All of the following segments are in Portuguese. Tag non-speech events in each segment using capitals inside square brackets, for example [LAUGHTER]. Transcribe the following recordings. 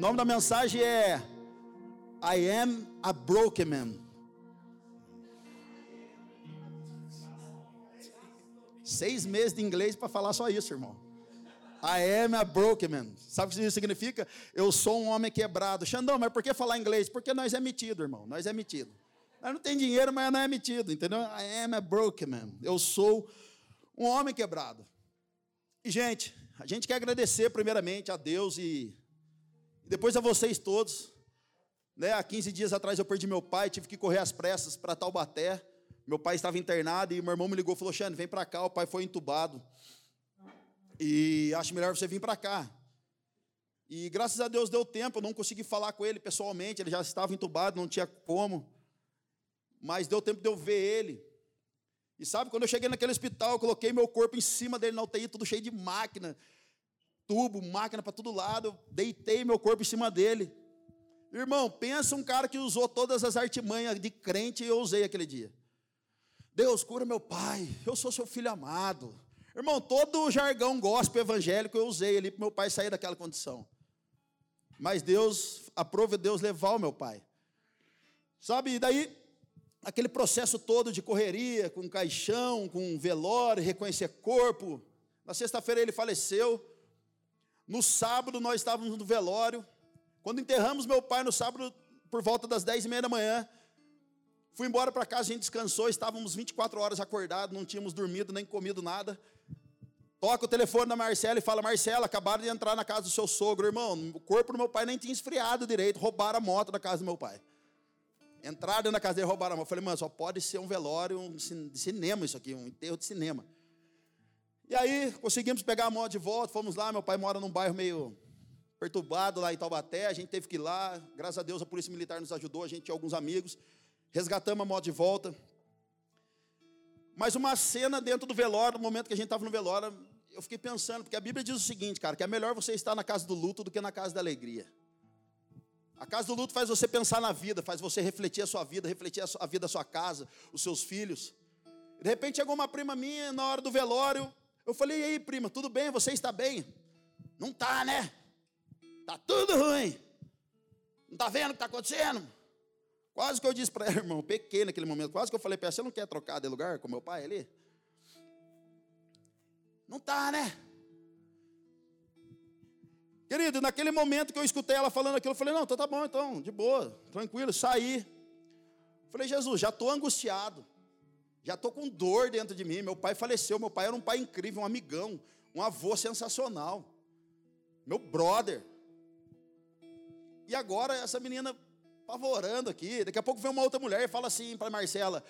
O nome da mensagem é I am a broken man. Seis meses de inglês para falar só isso, irmão. I am a broken man. Sabe o que isso significa? Eu sou um homem quebrado. Xandão, mas por que falar inglês? Porque nós é metido, irmão. Nós é metido. Nós não tem dinheiro, mas não é metido, entendeu? I am a broken man. Eu sou um homem quebrado. E, gente, a gente quer agradecer primeiramente a Deus e, depois a vocês todos. Né, há 15 dias atrás eu perdi meu pai, tive que correr às pressas para Taubaté. Meu pai estava internado e meu irmão me ligou e falou: Xane, vem para cá, o pai foi entubado. E acho melhor você vir para cá. E graças a Deus deu tempo, eu não consegui falar com ele pessoalmente, ele já estava entubado, não tinha como. Mas deu tempo de eu ver ele. E sabe, quando eu cheguei naquele hospital, eu coloquei meu corpo em cima dele na UTI, tudo cheio de máquina, tubo, máquina para todo lado. Deitei meu corpo em cima dele. Irmão, pensa um cara que usou todas as artimanhas de crente e eu usei aquele dia. Deus, cura meu pai, eu sou seu filho amado. Irmão, todo o jargão gospel evangélico eu usei ali para meu pai sair daquela condição. Mas Deus, aprove Deus levar o meu pai. Sabe, e daí aquele processo todo de correria, com caixão, com velório, reconhecer corpo. Na sexta-feira ele faleceu. No sábado nós estávamos no velório. Quando enterramos meu pai no sábado, por volta das dez e meia da manhã, fui embora para casa, a gente descansou, estávamos 24 horas acordados, não tínhamos dormido nem comido nada. Toca o telefone da Marcela e fala: Marcela, acabaram de entrar na casa do seu sogro, irmão. O corpo do meu pai nem tinha esfriado direito, roubaram a moto da casa do meu pai. Entraram da casa dele, roubaram a moto. Eu falei, mano, só pode ser um velório de cinema isso aqui, um enterro de cinema. E aí, conseguimos pegar a moto de volta, fomos lá. Meu pai mora num bairro meio perturbado lá em Taubaté. A gente teve que ir lá. Graças a Deus, a Polícia Militar nos ajudou. A gente tinha alguns amigos. Resgatamos a moto de volta. Mas uma cena dentro do velório, no momento que a gente estava no velório, eu fiquei pensando, porque a Bíblia diz o seguinte, cara, que é melhor você estar na casa do luto do que na casa da alegria. A casa do luto faz você pensar na vida, faz você refletir a sua vida, refletir a, vida da sua casa, os seus filhos. De repente chegou uma prima minha na hora do velório. Eu falei: "E aí, prima, tudo bem? Você está bem?" "Não tá, né? Tá tudo ruim. Não tá vendo o que está acontecendo?" Quase que eu disse para [LAUGHS] ela, irmão, pequeno naquele momento, quase que eu falei para ela: "Você não quer trocar de lugar com meu pai ali?" Não tá, né? Querido, naquele momento que eu escutei ela falando aquilo, eu falei: não, então tá bom, então, de boa, tranquilo, saí. Falei: Jesus, já estou angustiado, já estou com dor dentro de mim. Meu pai faleceu, meu pai era um pai incrível, um amigão, um avô sensacional, meu brother. E agora essa menina apavorando aqui. Daqui a pouco vem uma outra mulher e fala assim para Marcela: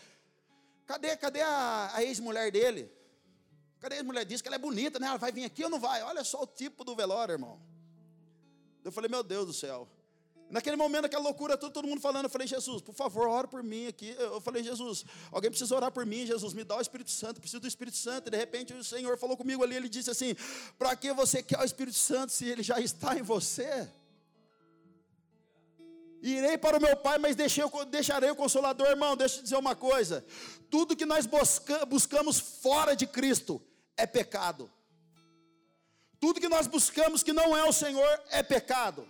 cadê, cadê a, a ex-mulher dele? Cadê a ex-mulher? Diz que ela é bonita, né? Ela vai vir aqui ou não vai? Olha só o tipo do velório, irmão. Eu falei, meu Deus do céu. Naquele momento, aquela loucura, todo, todo mundo falando, eu falei, Jesus, por favor, ora por mim aqui. Eu falei, Jesus, alguém precisa orar por mim, Jesus, me dá o Espírito Santo, preciso do Espírito Santo. E de repente o Senhor falou comigo ali, ele disse assim: para que você quer o Espírito Santo se ele já está em você? Irei para o meu pai, mas deixei, deixarei o consolador, irmão. Deixa eu dizer uma coisa: tudo que nós busca, buscamos fora de Cristo é pecado. Tudo que nós buscamos que não é o Senhor é pecado.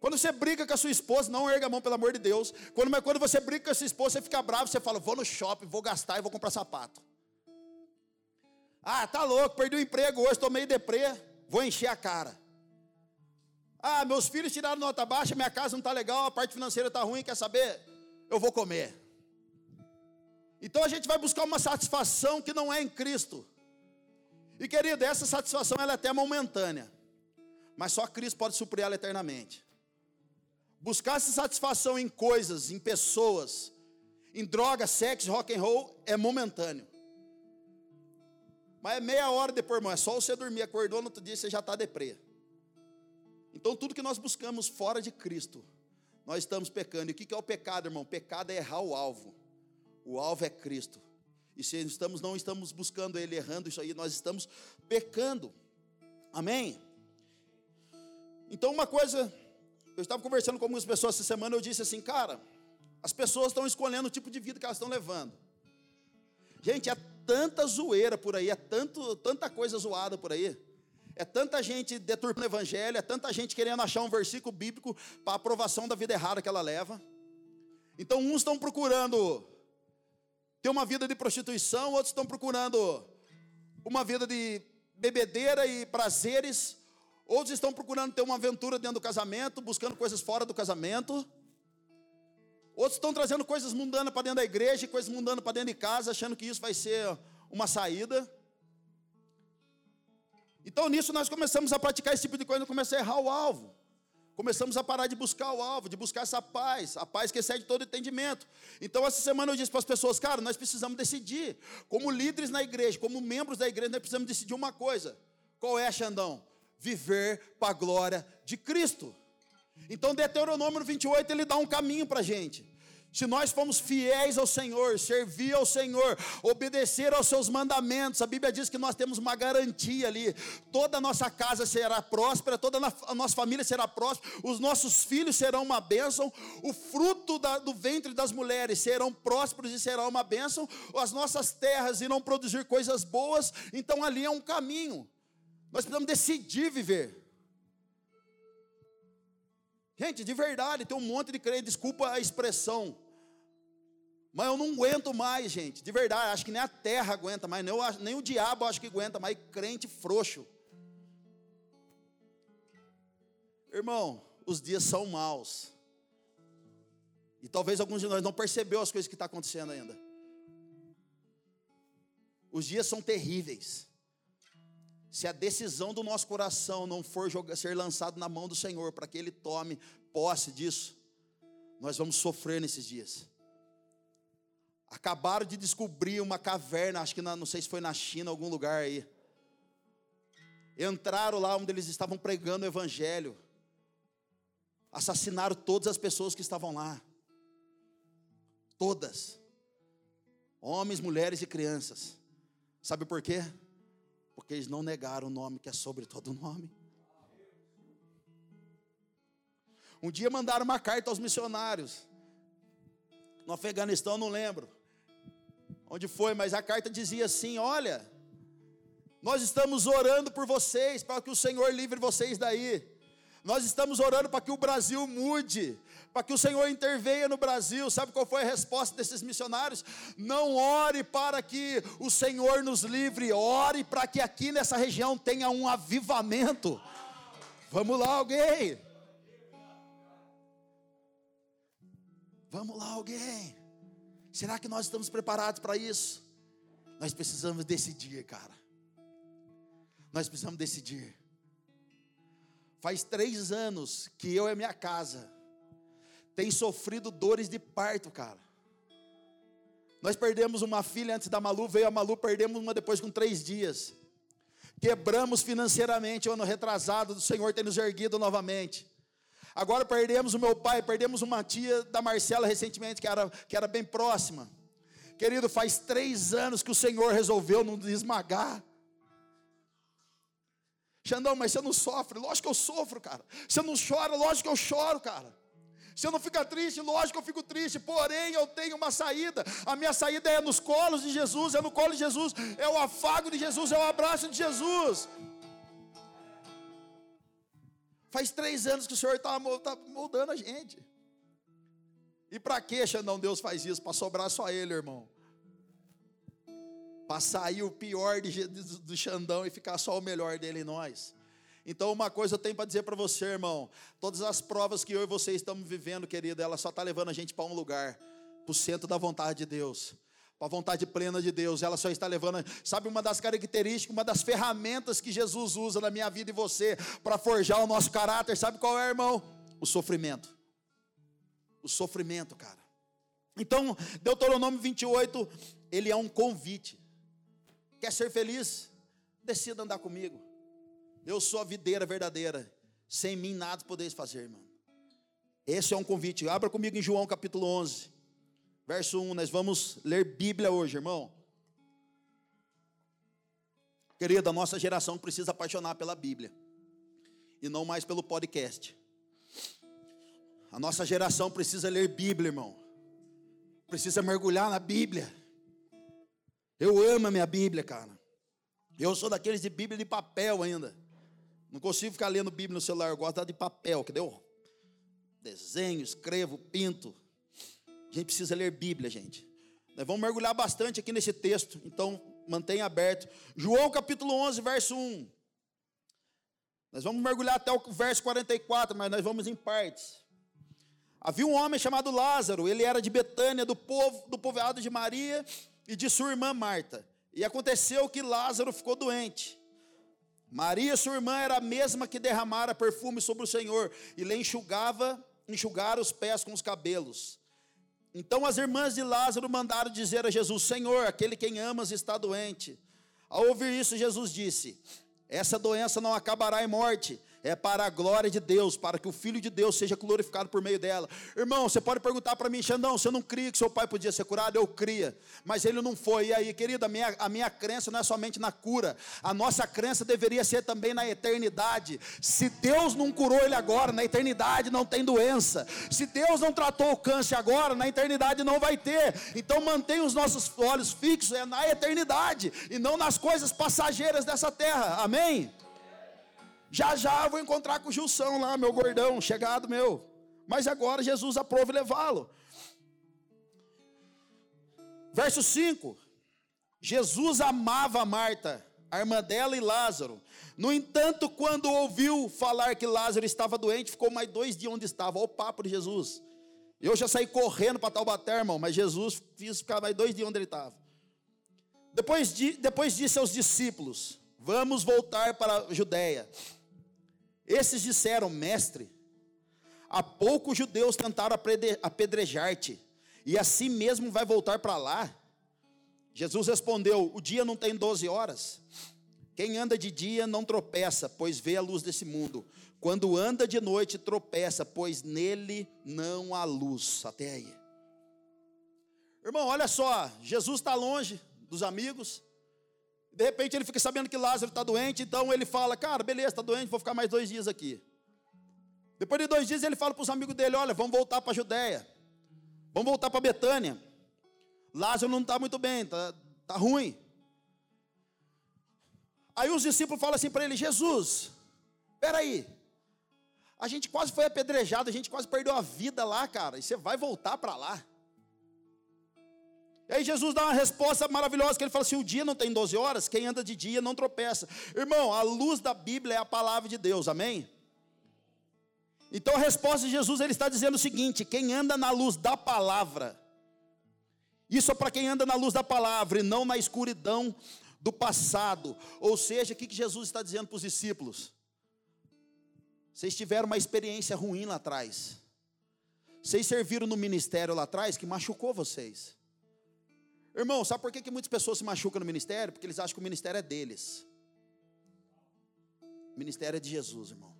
Quando você briga com a sua esposa, não erga a mão, pelo amor de Deus. Quando, mas quando você briga com a sua esposa, você fica bravo, você fala, vou no shopping, vou gastar e vou comprar sapato. Ah, tá louco, perdi o emprego hoje, estou meio deprê, vou encher a cara. Ah, meus filhos tiraram nota baixa, minha casa não está legal, a parte financeira está ruim, quer saber? Eu vou comer. Então a gente vai buscar uma satisfação que não é em Cristo. E querido, essa satisfação ela é até momentânea, mas só Cristo pode suprir ela eternamente. Buscar essa satisfação em coisas, em pessoas, em drogas, sexo, rock and roll é momentâneo. Mas é meia hora depois, irmão, é só você dormir, acordou no outro dia você já está deprê. Então tudo que nós buscamos fora de Cristo, nós estamos pecando. E o que é o pecado, irmão? Pecado é errar o alvo. O alvo é Cristo. E se estamos, não estamos buscando Ele errando isso aí, nós estamos pecando. Amém? Então, uma coisa, eu estava conversando com algumas pessoas essa semana, eu disse assim, cara, as pessoas estão escolhendo o tipo de vida que elas estão levando. Gente, é tanta zoeira por aí, é tanto, tanta coisa zoada por aí. É tanta gente deturpando o evangelho, é tanta gente querendo achar um versículo bíblico para aprovação da vida errada que ela leva. Então, uns estão procurando ter uma vida de prostituição, outros estão procurando uma vida de bebedeira e prazeres, outros estão procurando ter uma aventura dentro do casamento, buscando coisas fora do casamento. Outros estão trazendo coisas mundanas para dentro da igreja, coisas mundanas para dentro de casa, achando que isso vai ser uma saída. Então nisso nós começamos a praticar esse tipo de coisa, começamos a errar o alvo. Começamos a parar de buscar o alvo, de buscar essa paz, a paz que excede todo entendimento. Então, essa semana eu disse para as pessoas, cara, nós precisamos decidir. Como líderes na igreja, como membros da igreja, nós precisamos decidir uma coisa. Qual é, Xandão? Viver para a glória de Cristo. Então, Deuteronômio 28, ele dá um caminho para a gente. Se nós formos fiéis ao Senhor, servir ao Senhor, obedecer aos seus mandamentos, a Bíblia diz que nós temos uma garantia ali. Toda a nossa casa será próspera, toda a nossa família será próspera, os nossos filhos serão uma bênção, o fruto da, do ventre das mulheres serão prósperos e será uma bênção, as nossas terras irão produzir coisas boas. Então ali é um caminho. Nós precisamos decidir viver. Gente, de verdade, tem um monte de crente, desculpa a expressão, mas eu não aguento mais, gente, de verdade, acho que nem a terra aguenta mais, nem nem o diabo acho que aguenta mais, crente frouxo. Irmão, os dias são maus. E talvez alguns de nós não percebeu as coisas que estão tá acontecendo ainda. Os dias são terríveis se a decisão do nosso coração não for jogar, ser lançado na mão do Senhor para que Ele tome posse disso, nós vamos sofrer nesses dias. Acabaram de descobrir uma caverna, acho que na, não sei se foi na China, algum lugar aí. Entraram lá onde eles estavam pregando o Evangelho, assassinaram todas as pessoas que estavam lá, todas, homens, mulheres e crianças. Sabe por quê? Porque eles não negaram o nome que é sobre todo nome. Um dia mandaram uma carta aos missionários. No Afeganistão, não lembro. Onde foi, mas a carta dizia assim: Olha, nós estamos orando por vocês, para que o Senhor livre vocês daí. Nós estamos orando para que o Brasil mude, para que o Senhor intervenha no Brasil. Sabe qual foi a resposta desses missionários? Não ore para que o Senhor nos livre, ore para que aqui nessa região tenha um avivamento. Vamos lá, alguém. Vamos lá, alguém. Será que nós estamos preparados para isso? Nós precisamos decidir, cara. Nós precisamos decidir. Faz três anos que eu e minha casa tem sofrido dores de parto, cara. Nós perdemos uma filha antes da Malu, veio a Malu, perdemos uma depois com três dias. Quebramos financeiramente o ano retrasado, do Senhor ter nos erguido novamente. Agora perdemos o meu pai, perdemos uma tia da Marcela recentemente, que era, que era bem próxima. Querido, faz três anos que o Senhor resolveu nos esmagar. Xandão, mas você não sofre? Lógico que eu sofro, cara. Você não chora? Lógico que eu choro, cara. Se eu não ficar triste, lógico que eu fico triste, porém eu tenho uma saída. A minha saída é nos colos de Jesus, é no colo de Jesus, é o afago de Jesus, é o abraço de Jesus. Faz três anos que o Senhor está tá moldando a gente. E para que, Xandão, Deus faz isso? Para sobrar só Ele, irmão. Para sair o pior de, do, do Xandão e ficar só o melhor dele em nós. Então, uma coisa eu tenho para dizer para você, irmão: todas as provas que eu e você estamos vivendo, querido, ela só está levando a gente para um lugar, para o centro da vontade de Deus, para a vontade plena de Deus. Ela só está levando, sabe, uma das características, uma das ferramentas que Jesus usa na minha vida e você para forjar o nosso caráter, sabe qual é, irmão? O sofrimento. O sofrimento, cara. Então, Deuteronômio 28, ele é um convite. Quer ser feliz? Decida andar comigo. Eu sou a videira verdadeira. Sem mim nada podeis fazer, irmão. Esse é um convite. Abra comigo em João capítulo 11, verso 1. Nós vamos ler Bíblia hoje, irmão. Querida, a nossa geração precisa apaixonar pela Bíblia e não mais pelo podcast. A nossa geração precisa ler Bíblia, irmão. Precisa mergulhar na Bíblia. Eu amo a minha Bíblia, cara. Eu sou daqueles de Bíblia de papel ainda. Não consigo ficar lendo Bíblia no celular, eu gosto de papel, que deu desenho, escrevo, pinto. A gente precisa ler Bíblia, gente. Nós vamos mergulhar bastante aqui nesse texto, então mantenha aberto. João capítulo 11, verso 1. Nós vamos mergulhar até o verso 44, mas nós vamos em partes. Havia um homem chamado Lázaro, ele era de Betânia, do povo, do povoado de Maria e de sua irmã Marta. E aconteceu que Lázaro ficou doente. Maria, sua irmã, era a mesma que derramara perfume sobre o Senhor e lhe enxugava, enxugara os pés com os cabelos. Então as irmãs de Lázaro mandaram dizer a Jesus: Senhor, aquele quem amas está doente. Ao ouvir isso, Jesus disse: Essa doença não acabará em morte, é para a glória de Deus, para que o Filho de Deus seja glorificado por meio dela. Irmão, você pode perguntar para mim, Xandão, você não cria que seu pai podia ser curado? Eu cria, mas ele não foi. E aí, querida, a minha, a minha crença não é somente na cura, a nossa crença deveria ser também na eternidade. Se Deus não curou ele agora, na eternidade não tem doença. Se Deus não tratou o câncer agora, na eternidade não vai ter. Então mantenha os nossos olhos fixos é na eternidade e não nas coisas passageiras dessa terra. Amém? Já já eu vou encontrar com o Gilson lá, meu gordão, chegado meu. Mas agora Jesus aprova levá-lo. Verso 5: Jesus amava Marta, a irmã dela e Lázaro. No entanto, quando ouviu falar que Lázaro estava doente, ficou mais dois dias onde estava. Olha o papo de Jesus. Eu já saí correndo para Taubaté, irmão, mas Jesus fez ficar mais dois dias onde ele estava. Depois, de, depois disse aos discípulos: Vamos voltar para a Judéia. Esses disseram, mestre, há pouco os judeus tentaram apedrejar-te, e assim mesmo vai voltar para lá? Jesus respondeu: O dia não tem 12 horas. Quem anda de dia não tropeça, pois vê a luz desse mundo. Quando anda de noite, tropeça, pois nele não há luz. Até aí. Irmão, olha só, Jesus está longe dos amigos, de repente ele fica sabendo que Lázaro está doente, então ele fala: Cara, beleza, está doente, vou ficar mais dois dias aqui. Depois de dois dias ele fala para os amigos dele: Olha, vamos voltar para a Judéia, vamos voltar para Betânia. Lázaro não está muito bem, está tá ruim. Aí os discípulos falam assim para ele: Jesus, peraí, a gente quase foi apedrejado, a gente quase perdeu a vida lá, cara, e você vai voltar para lá. E aí Jesus dá uma resposta maravilhosa, que ele fala assim, o dia não tem 12 horas, quem anda de dia não tropeça. Irmão, a luz da Bíblia é a palavra de Deus, amém? Então a resposta de Jesus, ele está dizendo o seguinte, quem anda na luz da palavra, isso é para quem anda na luz da palavra e não na escuridão do passado. Ou seja, o que Jesus está dizendo para os discípulos? Vocês tiveram uma experiência ruim lá atrás. Vocês serviram no ministério lá atrás que machucou vocês. Irmão, sabe por que, que muitas pessoas se machucam no ministério? Porque eles acham que o ministério é deles. O ministério é de Jesus, irmão.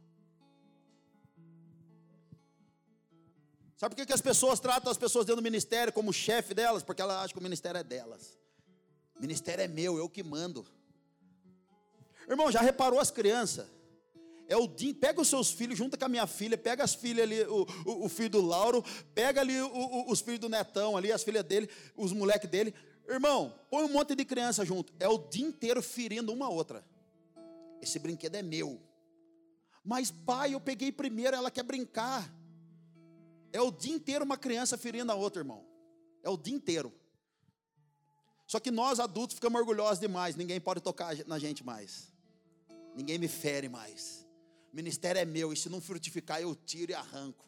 Sabe por que, que as pessoas tratam as pessoas dentro do ministério como chefe delas? Porque elas acham que o ministério é delas. O ministério é meu, eu que mando. Irmão, já reparou as crianças? É o dia, pega os seus filhos, junta com a minha filha, pega as filhas ali, o, o, o filho do Lauro, pega ali o, os filhos do Netão ali, as filhas dele, os moleques dele, Irmão, põe um monte de criança junto. É o dia inteiro ferindo uma outra. Esse brinquedo é meu. Mas, pai, eu peguei primeiro, ela quer brincar. É o dia inteiro uma criança ferindo a outra, irmão. É o dia inteiro. Só que nós adultos ficamos orgulhosos demais. Ninguém pode tocar na gente mais. Ninguém me fere mais. O ministério é meu. E se não frutificar, eu tiro e arranco.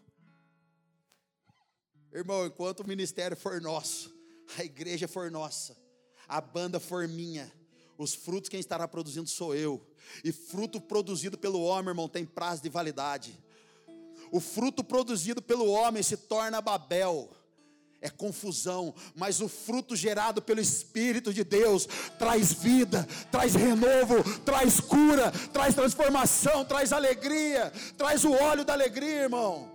Irmão, enquanto o ministério for nosso, a igreja for nossa, a banda for minha, os frutos quem estará produzindo sou eu. E fruto produzido pelo homem, irmão, tem prazo de validade. O fruto produzido pelo homem se torna Babel. É confusão, mas o fruto gerado pelo Espírito de Deus traz vida, traz renovo, traz cura, traz transformação, traz alegria, traz o óleo da alegria, irmão.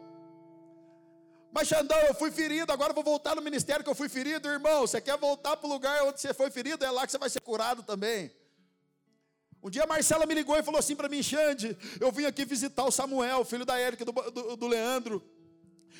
Mas Xandão, eu fui ferido, agora vou voltar no ministério que eu fui ferido, irmão. Você quer voltar para o lugar onde você foi ferido? É lá que você vai ser curado também. Um dia a Marcela me ligou e falou assim para mim, Xande, eu vim aqui visitar o Samuel, filho da Érica, do, do, do Leandro.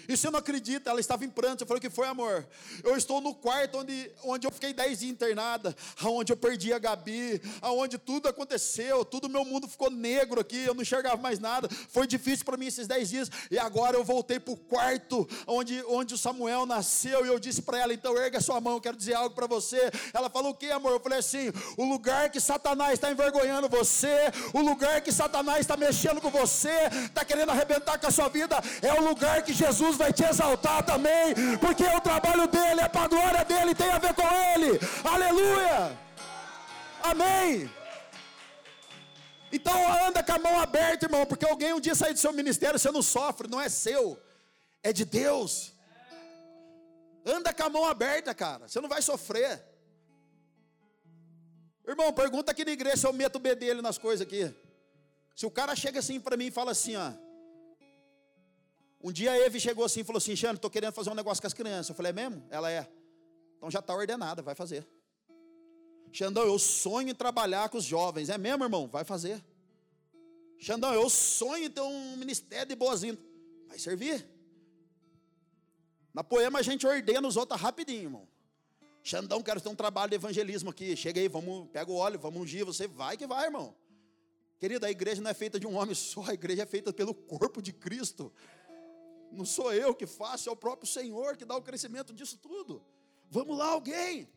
E você não acredita, ela estava em pranto. Eu falei, o que foi, amor? Eu estou no quarto onde, onde eu fiquei dez dias internada, aonde eu perdi a Gabi, aonde tudo aconteceu, tudo meu mundo ficou negro aqui, eu não enxergava mais nada. Foi difícil para mim esses dez dias. E agora eu voltei para o quarto onde, onde o Samuel nasceu. E eu disse para ela, então erga sua mão, quero dizer algo para você. Ela falou, o que, amor? Eu falei assim: o lugar que Satanás está envergonhando você, o lugar que Satanás está mexendo com você, está querendo arrebentar com a sua vida, é o lugar que Jesus Jesus vai te exaltar também, porque o trabalho dele é para a glória dele, tem a ver com ele. Aleluia! Amém! Então anda com a mão aberta, irmão, porque alguém um dia sair do seu ministério, você não sofre, não é seu, é de Deus. Anda com a mão aberta, cara, você não vai sofrer. Irmão, pergunta aqui na igreja se eu meto o B dele nas coisas aqui. Se o cara chega assim para mim e fala assim, ó, um dia a Eve chegou assim e falou assim: Xane, estou querendo fazer um negócio com as crianças. Eu falei: é mesmo? Ela é. Então já está ordenada, vai fazer. Xandão, eu sonho em trabalhar com os jovens. É mesmo, irmão? Vai fazer. Xandão, eu sonho em ter um ministério de boazinha. Vai servir. Na poema a gente ordena os outros rapidinho, irmão. Xandão, quero ter um trabalho de evangelismo aqui. Chega aí, vamos, pega o óleo, vamos ungir. Você vai que vai, irmão. Querido, a igreja não é feita de um homem só, a igreja é feita pelo corpo de Cristo. Não sou eu que faço, é o próprio Senhor que dá o crescimento disso tudo. Vamos lá, alguém.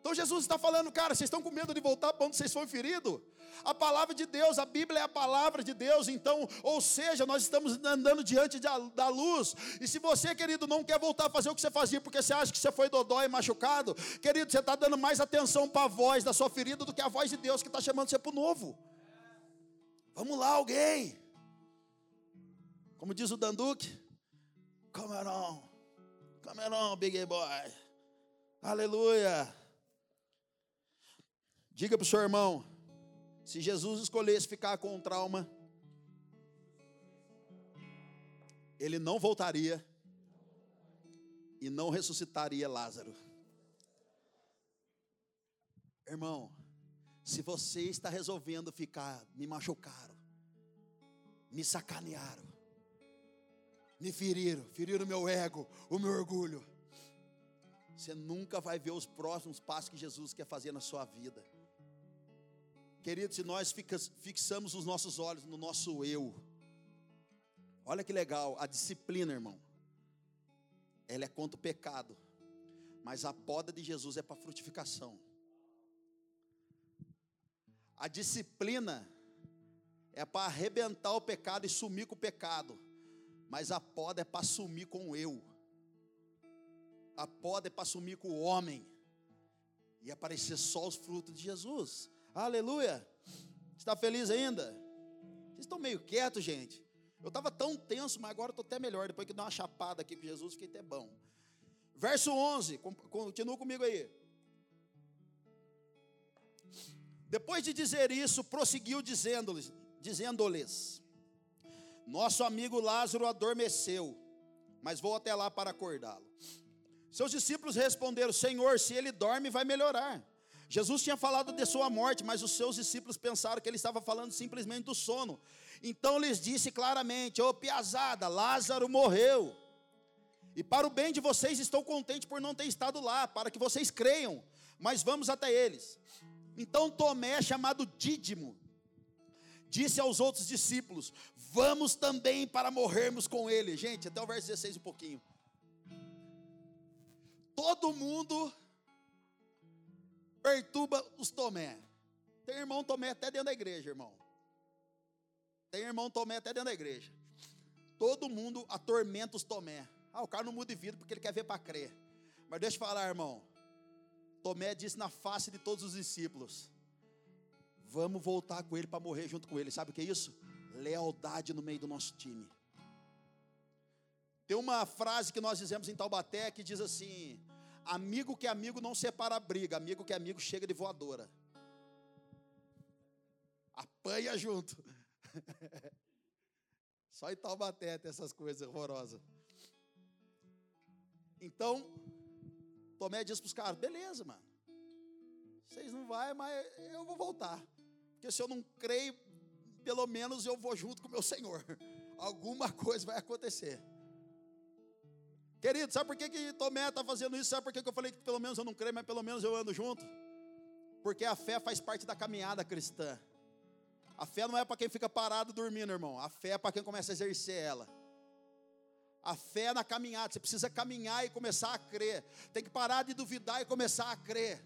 Então Jesus está falando, cara, vocês estão com medo de voltar para onde vocês foram feridos? A palavra de Deus, a Bíblia é a palavra de Deus, então, ou seja, nós estamos andando diante da, da luz. E se você, querido, não quer voltar a fazer o que você fazia porque você acha que você foi dodó e machucado, querido, você está dando mais atenção para a voz da sua ferida do que a voz de Deus que está chamando você para o novo. Vamos lá, alguém. Como diz o Danduque, Come on. Come on, big boy. Aleluia. Diga para o seu irmão: se Jesus escolhesse ficar com um trauma, ele não voltaria e não ressuscitaria Lázaro. Irmão, se você está resolvendo ficar, me machucaram, me sacanearam, me feriram, feriram o meu ego, o meu orgulho. Você nunca vai ver os próximos passos que Jesus quer fazer na sua vida. Querido, se nós fixamos os nossos olhos no nosso eu, olha que legal, a disciplina, irmão, ela é contra o pecado, mas a poda de Jesus é para frutificação. A disciplina é para arrebentar o pecado e sumir com o pecado. Mas a poda é para sumir com o eu. A poda é para sumir com o homem. E aparecer só os frutos de Jesus. Aleluia. Está feliz ainda? Vocês estão meio quietos, gente. Eu estava tão tenso, mas agora estou até melhor. Depois que dei uma chapada aqui com Jesus, fiquei até bom. Verso 11, continua comigo aí. Depois de dizer isso, prosseguiu dizendo-lhes, dizendo-lhes: nosso amigo Lázaro adormeceu, mas vou até lá para acordá-lo. Seus discípulos responderam: Senhor, se ele dorme, vai melhorar. Jesus tinha falado de sua morte, mas os seus discípulos pensaram que ele estava falando simplesmente do sono. Então lhes disse claramente: Ô oh, piazada, Lázaro morreu. E para o bem de vocês estou contente por não ter estado lá, para que vocês creiam. Mas vamos até eles. Então Tomé, chamado Dídimo, disse aos outros discípulos: Vamos também para morrermos com ele. Gente, até o verso 16 um pouquinho. Todo mundo perturba os Tomé. Tem irmão Tomé até dentro da igreja, irmão. Tem irmão Tomé até dentro da igreja. Todo mundo atormenta os Tomé. Ah, o cara não muda de vida porque ele quer ver para crer. Mas deixa eu falar, irmão. Tomé disse na face de todos os discípulos: Vamos voltar com ele para morrer junto com ele. Sabe o que é isso? Lealdade no meio do nosso time. Tem uma frase que nós dizemos em Taubaté que diz assim: Amigo que amigo não separa a briga, amigo que amigo chega de voadora. Apanha junto. [LAUGHS] Só em Taubaté tem essas coisas horrorosas. Então, Tomé diz para os caras: beleza, mano. Vocês não vão, mas eu vou voltar. Porque se eu não creio, pelo menos eu vou junto com o meu Senhor. [LAUGHS] Alguma coisa vai acontecer. Querido, sabe por que, que Tomé está fazendo isso? Sabe por que, que eu falei que pelo menos eu não creio, mas pelo menos eu ando junto? Porque a fé faz parte da caminhada cristã. A fé não é para quem fica parado dormindo, irmão. A fé é para quem começa a exercer ela. A fé é na caminhada. Você precisa caminhar e começar a crer. Tem que parar de duvidar e começar a crer.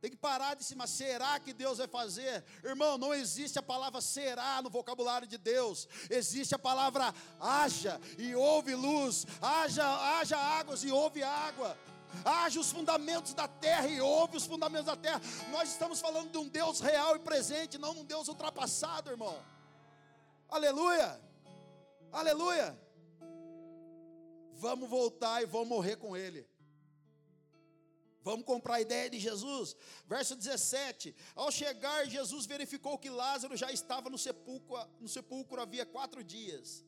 Tem que parar de cima, será que Deus vai fazer? Irmão, não existe a palavra será no vocabulário de Deus. Existe a palavra haja e houve luz, haja, haja águas e houve água. Haja os fundamentos da terra e houve os fundamentos da terra. Nós estamos falando de um Deus real e presente, não de um Deus ultrapassado, irmão. Aleluia! Aleluia! Vamos voltar e vamos morrer com Ele. Vamos comprar a ideia de Jesus. Verso 17: Ao chegar, Jesus verificou que Lázaro já estava no sepulcro, no sepulcro havia quatro dias.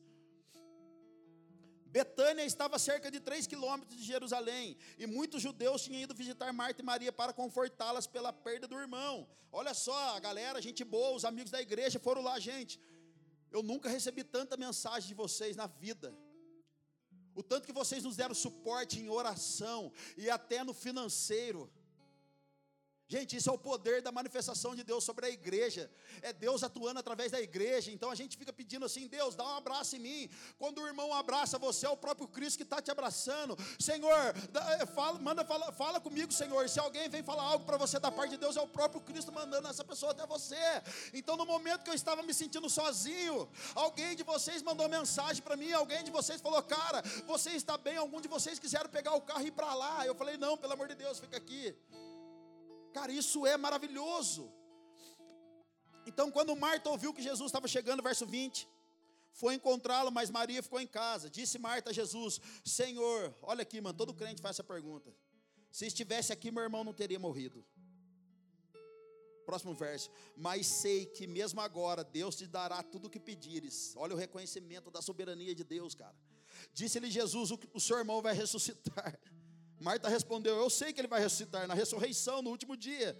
Betânia estava a cerca de três quilômetros de Jerusalém, e muitos judeus tinham ido visitar Marta e Maria para confortá-las pela perda do irmão. Olha só, a galera, gente boa, os amigos da igreja foram lá, gente. Eu nunca recebi tanta mensagem de vocês na vida. O tanto que vocês nos deram suporte em oração e até no financeiro. Gente, isso é o poder da manifestação de Deus sobre a igreja. É Deus atuando através da igreja. Então a gente fica pedindo assim: Deus, dá um abraço em mim. Quando o irmão abraça você, é o próprio Cristo que está te abraçando. Senhor, eh, fala, manda, fala, fala comigo, Senhor. Se alguém vem falar algo para você da parte de Deus, é o próprio Cristo mandando essa pessoa até você. Então, no momento que eu estava me sentindo sozinho, alguém de vocês mandou mensagem para mim. Alguém de vocês falou: Cara, você está bem? Algum de vocês quiseram pegar o carro e ir para lá. Eu falei: Não, pelo amor de Deus, fica aqui. Cara, isso é maravilhoso. Então, quando Marta ouviu que Jesus estava chegando, verso 20, foi encontrá-lo, mas Maria ficou em casa. Disse Marta a Jesus: Senhor, olha aqui, mano, todo crente faz essa pergunta. Se estivesse aqui, meu irmão não teria morrido. Próximo verso. Mas sei que mesmo agora Deus te dará tudo o que pedires. Olha o reconhecimento da soberania de Deus, cara. Disse-lhe Jesus: O seu irmão vai ressuscitar. [LAUGHS] Marta respondeu: Eu sei que ele vai ressuscitar na ressurreição, no último dia.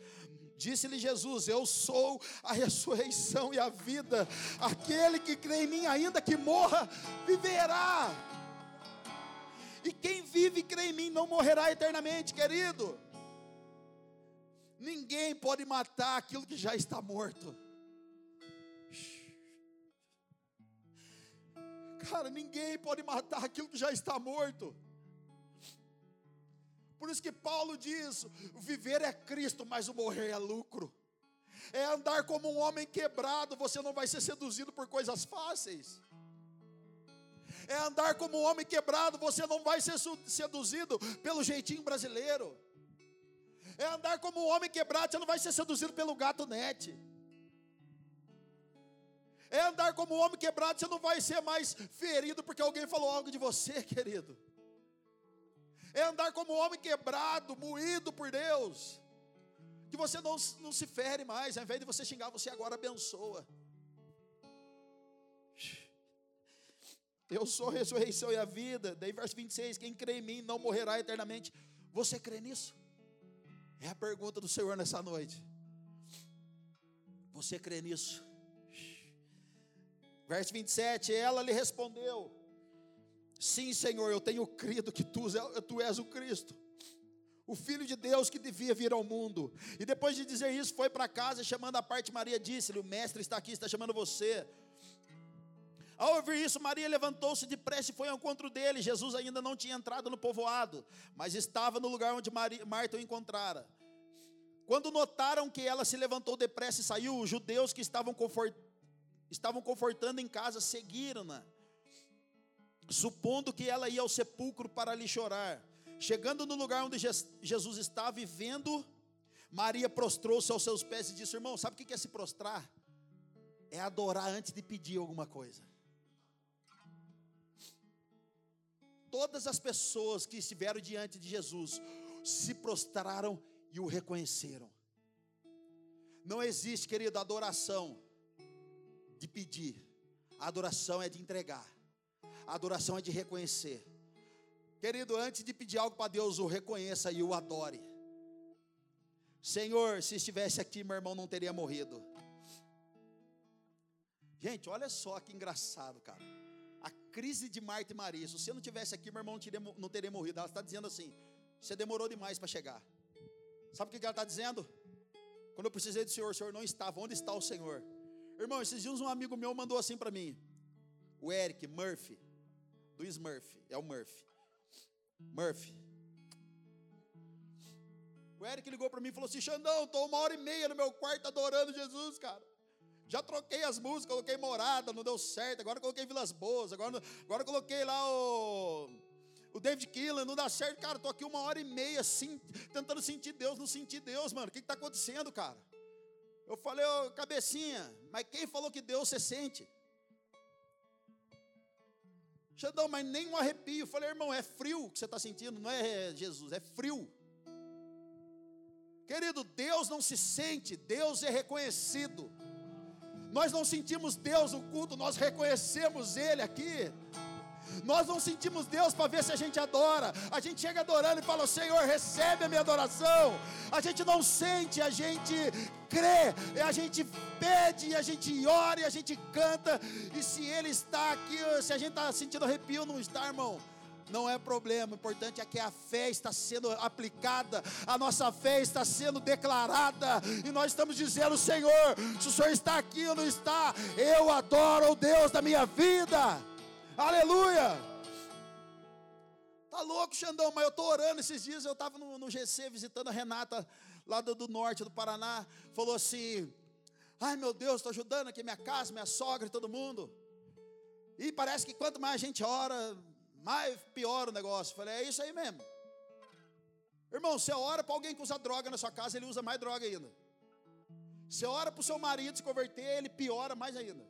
Disse-lhe Jesus: Eu sou a ressurreição e a vida. Aquele que crê em mim, ainda que morra, viverá. E quem vive e crê em mim não morrerá eternamente, querido. Ninguém pode matar aquilo que já está morto. Cara, ninguém pode matar aquilo que já está morto. Por isso que Paulo diz: viver é Cristo, mas o morrer é lucro. É andar como um homem quebrado, você não vai ser seduzido por coisas fáceis. É andar como um homem quebrado, você não vai ser seduzido pelo jeitinho brasileiro. É andar como um homem quebrado, você não vai ser seduzido pelo gato net. É andar como um homem quebrado, você não vai ser mais ferido porque alguém falou algo de você, [LAUGHS] querido é andar como homem quebrado, moído por Deus, que você não, não se fere mais, ao invés de você xingar, você agora abençoa. Eu sou a ressurreição e a vida. Daí, verso 26: Quem crê em mim não morrerá eternamente. Você crê nisso? É a pergunta do Senhor nessa noite. Você crê nisso? Verso 27, ela lhe respondeu: Sim, Senhor, eu tenho crido que tu, tu és o Cristo, o Filho de Deus que devia vir ao mundo. E depois de dizer isso, foi para casa, chamando a parte, Maria disse-lhe: O mestre está aqui, está chamando você. Ao ouvir isso, Maria levantou-se depressa e foi ao encontro dele. Jesus ainda não tinha entrado no povoado, mas estava no lugar onde Maria, Marta o encontrara. Quando notaram que ela se levantou depressa e saiu, os judeus que estavam, confort, estavam confortando em casa seguiram-na supondo que ela ia ao sepulcro para lhe chorar. Chegando no lugar onde Jesus estava e vendo, Maria prostrou-se aos seus pés e disse: Irmão, sabe o que é se prostrar? É adorar antes de pedir alguma coisa. Todas as pessoas que estiveram diante de Jesus se prostraram e o reconheceram. Não existe, querido, adoração de pedir, a adoração é de entregar. A adoração é de reconhecer. Querido, antes de pedir algo para Deus, o reconheça e o adore. Senhor, se estivesse aqui, meu irmão não teria morrido. Gente, olha só que engraçado, cara. crise de Marta e Maria. Se você não tivesse aqui, meu irmão não teria, não teria morrido. Ela está dizendo assim: você demorou demais para chegar. Sabe o que ela está dizendo? Quando eu precisei do Senhor, o Senhor não estava. Onde está o Senhor? Irmão, esses dias um amigo meu mandou assim para mim. O Eric Murphy. Do Smurf. É o Murphy. Murphy. O Eric ligou para mim e falou assim: Xandão, estou uma hora e meia no meu quarto adorando Jesus, cara. Já troquei as músicas, coloquei morada, não deu certo. Agora coloquei Vilas Boas. Agora, agora coloquei lá o, o David Keelan, não dá certo. Cara, estou aqui uma hora e meia assim, tentando sentir Deus, não sentir Deus, mano. O que está acontecendo, cara? Eu falei, ô cabecinha, mas quem falou que Deus você sente? Xandão, mas nem um arrepio. Falei, irmão, é frio que você está sentindo, não é Jesus, é frio. Querido, Deus não se sente, Deus é reconhecido. Nós não sentimos Deus no culto, nós reconhecemos Ele aqui. Nós não sentimos Deus para ver se a gente adora. A gente chega adorando e fala: Senhor, recebe a minha adoração. A gente não sente, a gente crê, a gente pede, a gente ora a gente canta. E se Ele está aqui, se a gente está sentindo arrepio, não está, irmão não é problema, o importante é que a fé está sendo aplicada, a nossa fé está sendo declarada, e nós estamos dizendo: Senhor, se o Senhor está aqui ou não está, eu adoro o Deus da minha vida, aleluia. Tá louco, Xandão, mas eu estou orando esses dias. Eu estava no, no, GC visitando a Renata, lá do, do norte do Paraná. Falou assim: Ai meu Deus, estou ajudando aqui minha casa, minha sogra e todo mundo. E parece que quanto mais a gente ora, mais pior o negócio. Falei, é isso aí mesmo. Irmão, você ora para alguém que usa droga na sua casa, ele usa mais droga ainda. Você ora para o seu marido se converter, ele piora mais ainda.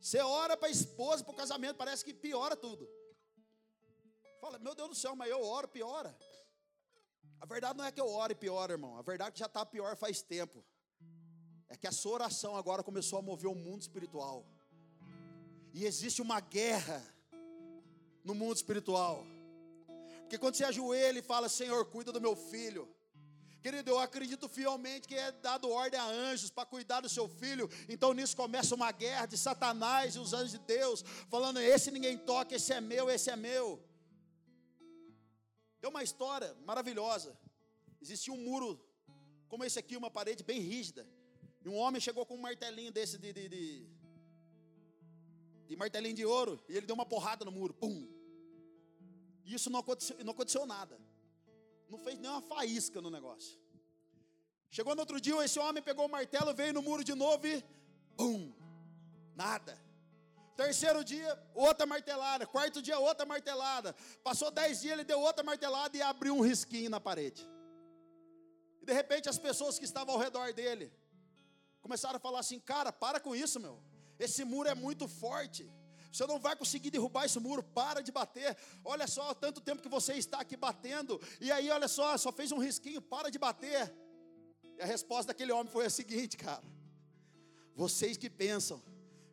Você ora para a esposa, para o casamento, parece que piora tudo. Fala, meu Deus do céu, mas eu oro, piora. A verdade não é que eu oro e piora, irmão. A verdade é que já está pior faz tempo. É que a sua oração agora começou a mover o mundo espiritual. E existe uma guerra no mundo espiritual. Porque quando você ajoelha e fala, Senhor, cuida do meu filho. Querido, eu acredito fielmente que é dado ordem a anjos para cuidar do seu filho. Então nisso começa uma guerra de Satanás e os anjos de Deus, falando: esse ninguém toca, esse é meu, esse é meu. Tem uma história maravilhosa. Existia um muro, como esse aqui, uma parede bem rígida. E um homem chegou com um martelinho desse de, de, de, de martelinho de ouro, e ele deu uma porrada no muro. Pum! E isso não aconteceu, não aconteceu nada. Não fez nenhuma faísca no negócio. Chegou no outro dia, esse homem pegou o martelo, veio no muro de novo e. Pum! Nada. Terceiro dia, outra martelada. Quarto dia, outra martelada. Passou dez dias, ele deu outra martelada e abriu um risquinho na parede. E de repente as pessoas que estavam ao redor dele começaram a falar assim: Cara, para com isso, meu. Esse muro é muito forte. Você não vai conseguir derrubar esse muro, para de bater. Olha só, tanto tempo que você está aqui batendo, e aí olha só, só fez um risquinho, para de bater. E a resposta daquele homem foi a seguinte, cara: Vocês que pensam,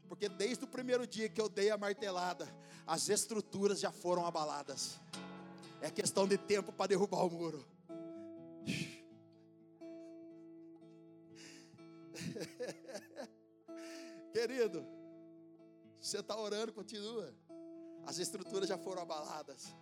porque desde o primeiro dia que eu dei a martelada, as estruturas já foram abaladas. É questão de tempo para derrubar o muro. [LAUGHS] Querido, você está orando, continua. As estruturas já foram abaladas.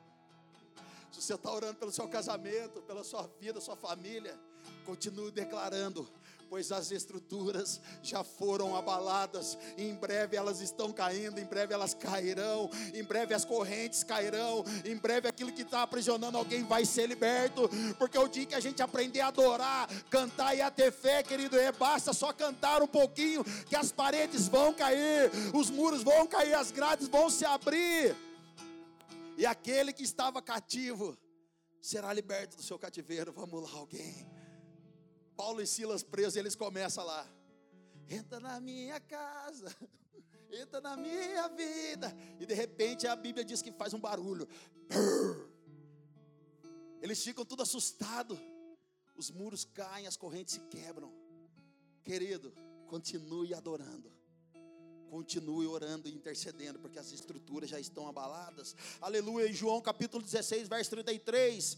Se você está orando pelo seu casamento, pela sua vida, sua família, continue declarando: pois as estruturas já foram abaladas, em breve elas estão caindo, em breve elas cairão, em breve as correntes cairão, em breve aquilo que está aprisionando alguém vai ser liberto, porque o dia que a gente aprender a adorar, cantar e a ter fé, querido, é basta só cantar um pouquinho, que as paredes vão cair, os muros vão cair, as grades vão se abrir, e aquele que estava cativo será liberto do seu cativeiro. Vamos lá, alguém. Paulo e Silas presos, eles começam lá. Entra na minha casa, [LAUGHS] entra na minha vida. E de repente a Bíblia diz que faz um barulho. Eles ficam tudo assustados. Os muros caem, as correntes se quebram. Querido, continue adorando. Continue orando e intercedendo, porque as estruturas já estão abaladas. Aleluia. Em João capítulo 16, verso 33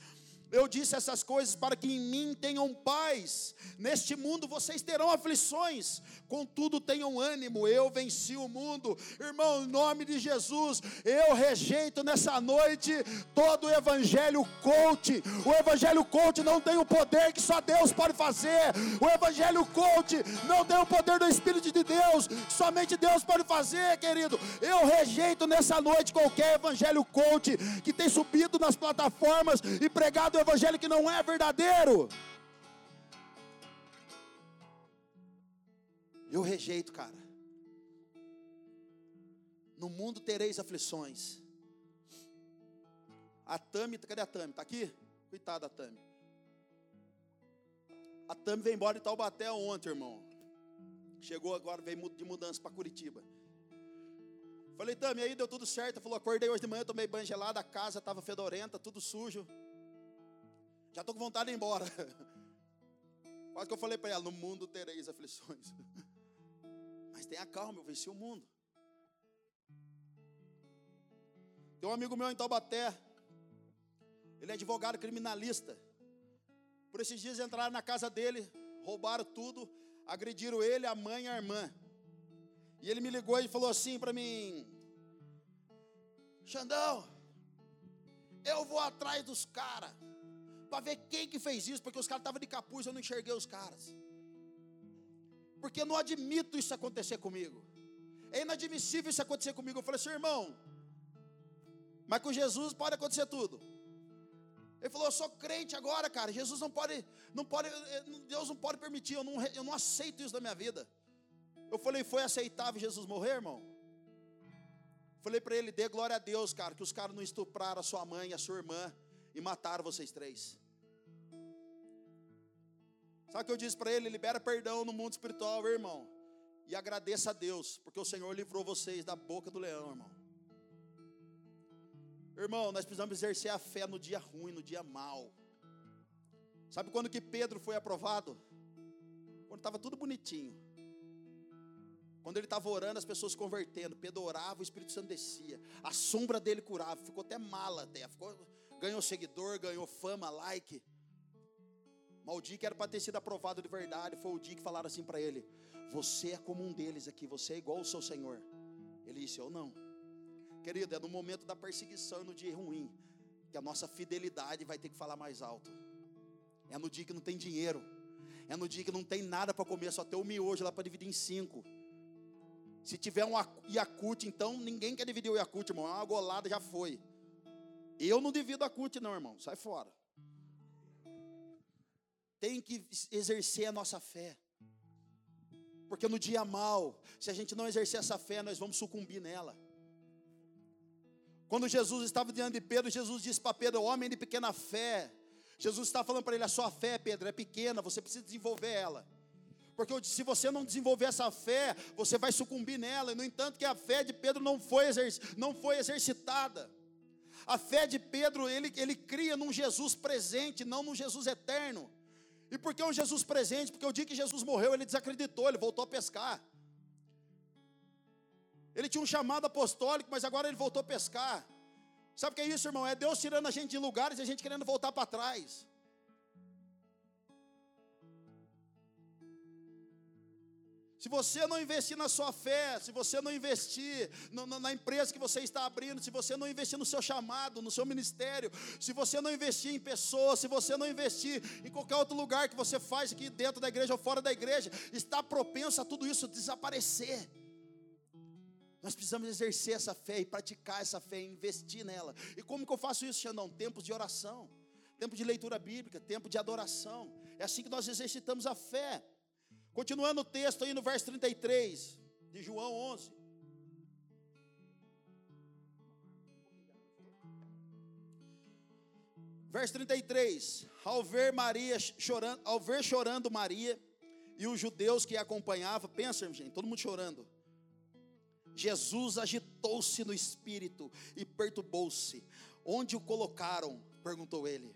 Eu disse essas coisas para que em mim tenham paz. Neste mundo vocês terão aflições, contudo tenham ânimo. Eu venci o mundo. Irmão, em nome de Jesus, eu rejeito nessa noite todo o evangelho coach. O evangelho coach não tem o poder que só Deus pode fazer. O evangelho coach não tem o poder do Espírito de Deus. Somente Deus pode fazer, querido. Eu rejeito nessa noite qualquer evangelho coach que tem subido nas plataformas e pregado evangelho que não é verdadeiro. Eu rejeito, cara. No mundo tereis aflições. A Tami, cadê a Tami? Está aqui? Coitada da Tami. A Tami veio embora de Taubaté ontem, irmão. Chegou agora, veio de mudança para Curitiba. Falei, Tami, aí deu tudo certo. Falou, acordei hoje de manhã, tomei banho gelado, a casa estava fedorenta, tudo sujo. Já estou com vontade de ir embora. Quase que eu falei para ela: no mundo tereis aflições. Mas tenha calma, eu venci o mundo. Tem um amigo meu em Taubaté. Ele é advogado criminalista. Por esses dias entraram na casa dele, roubaram tudo, agrediram ele, a mãe e a irmã. E ele me ligou e falou assim para mim: Xandão, eu vou atrás dos caras para ver quem que fez isso, porque os caras estavam de capuz, eu não enxerguei os caras. Porque eu não admito isso acontecer comigo. É inadmissível isso acontecer comigo. Eu falei assim, irmão, mas com Jesus pode acontecer tudo. Ele falou, eu sou crente agora, cara. Jesus não pode, não pode, Deus não pode permitir, eu não, eu não aceito isso da minha vida. Eu falei, foi aceitável Jesus morrer, irmão? Falei para ele, dê glória a Deus, cara, que os caras não estupraram a sua mãe, a sua irmã e mataram vocês três. Sabe o que eu disse para ele? Libera perdão no mundo espiritual, irmão. E agradeça a Deus, porque o Senhor livrou vocês da boca do leão, irmão. Irmão, nós precisamos exercer a fé no dia ruim, no dia mal. Sabe quando que Pedro foi aprovado? Quando estava tudo bonitinho. Quando ele estava orando, as pessoas convertendo. Pedro orava, o Espírito Santo descia. A sombra dele curava. Ficou até mala, até. Ficou, ganhou seguidor, ganhou fama, like. Mas o dia que era para ter sido aprovado de verdade, foi o dia que falaram assim para ele: Você é como um deles aqui, você é igual ao seu Senhor. Ele disse: Eu não. Querido, é no momento da perseguição e no dia ruim que a nossa fidelidade vai ter que falar mais alto. É no dia que não tem dinheiro. É no dia que não tem nada para comer, só tem o miojo lá para dividir em cinco. Se tiver um Yakut, então ninguém quer dividir o Yakut, irmão. É uma golada, já foi. Eu não divido a Yakut, não, irmão. Sai fora tem que exercer a nossa fé. Porque no dia mal, se a gente não exercer essa fé, nós vamos sucumbir nela. Quando Jesus estava diante de Pedro, Jesus disse para Pedro, homem de pequena fé. Jesus está falando para ele, a sua fé, Pedro, é pequena, você precisa desenvolver ela. Porque se você não desenvolver essa fé, você vai sucumbir nela. No entanto, que a fé de Pedro não foi, não foi exercitada. A fé de Pedro, ele, ele cria num Jesus presente, não num Jesus eterno. E por que um Jesus presente? Porque o dia que Jesus morreu, ele desacreditou, ele voltou a pescar. Ele tinha um chamado apostólico, mas agora ele voltou a pescar. Sabe o que é isso, irmão? É Deus tirando a gente de lugares e a gente querendo voltar para trás. Se você não investir na sua fé, se você não investir na empresa que você está abrindo, se você não investir no seu chamado, no seu ministério, se você não investir em pessoas, se você não investir em qualquer outro lugar que você faz aqui dentro da igreja ou fora da igreja, está propenso a tudo isso desaparecer. Nós precisamos exercer essa fé e praticar essa fé, investir nela. E como que eu faço isso, Xandão? Tempos de oração, tempo de leitura bíblica, tempo de adoração. É assim que nós exercitamos a fé. Continuando o texto aí no verso 33 de João 11. Verso 33. Ao ver Maria chorando, ao ver chorando Maria e os judeus que a acompanhavam, pensa, gente, todo mundo chorando. Jesus agitou-se no espírito e perturbou-se. Onde o colocaram? perguntou ele.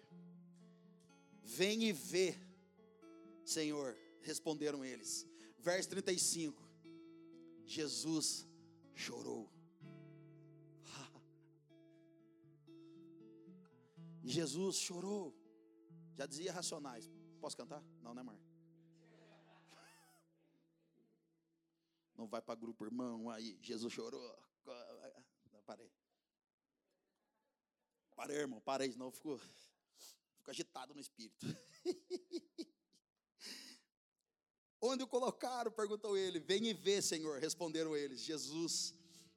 Vem e vê, Senhor responderam eles. Verso 35. Jesus chorou. [LAUGHS] Jesus chorou. Já dizia racionais. Posso cantar? Não, né, Mar? [LAUGHS] Não vai para grupo irmão aí. Jesus chorou. Não, parei. Parei, irmão. Parei, senão eu fico, fico agitado no espírito. [LAUGHS] Onde o colocaram? Perguntou ele. Vem e vê, Senhor. Responderam eles. Jesus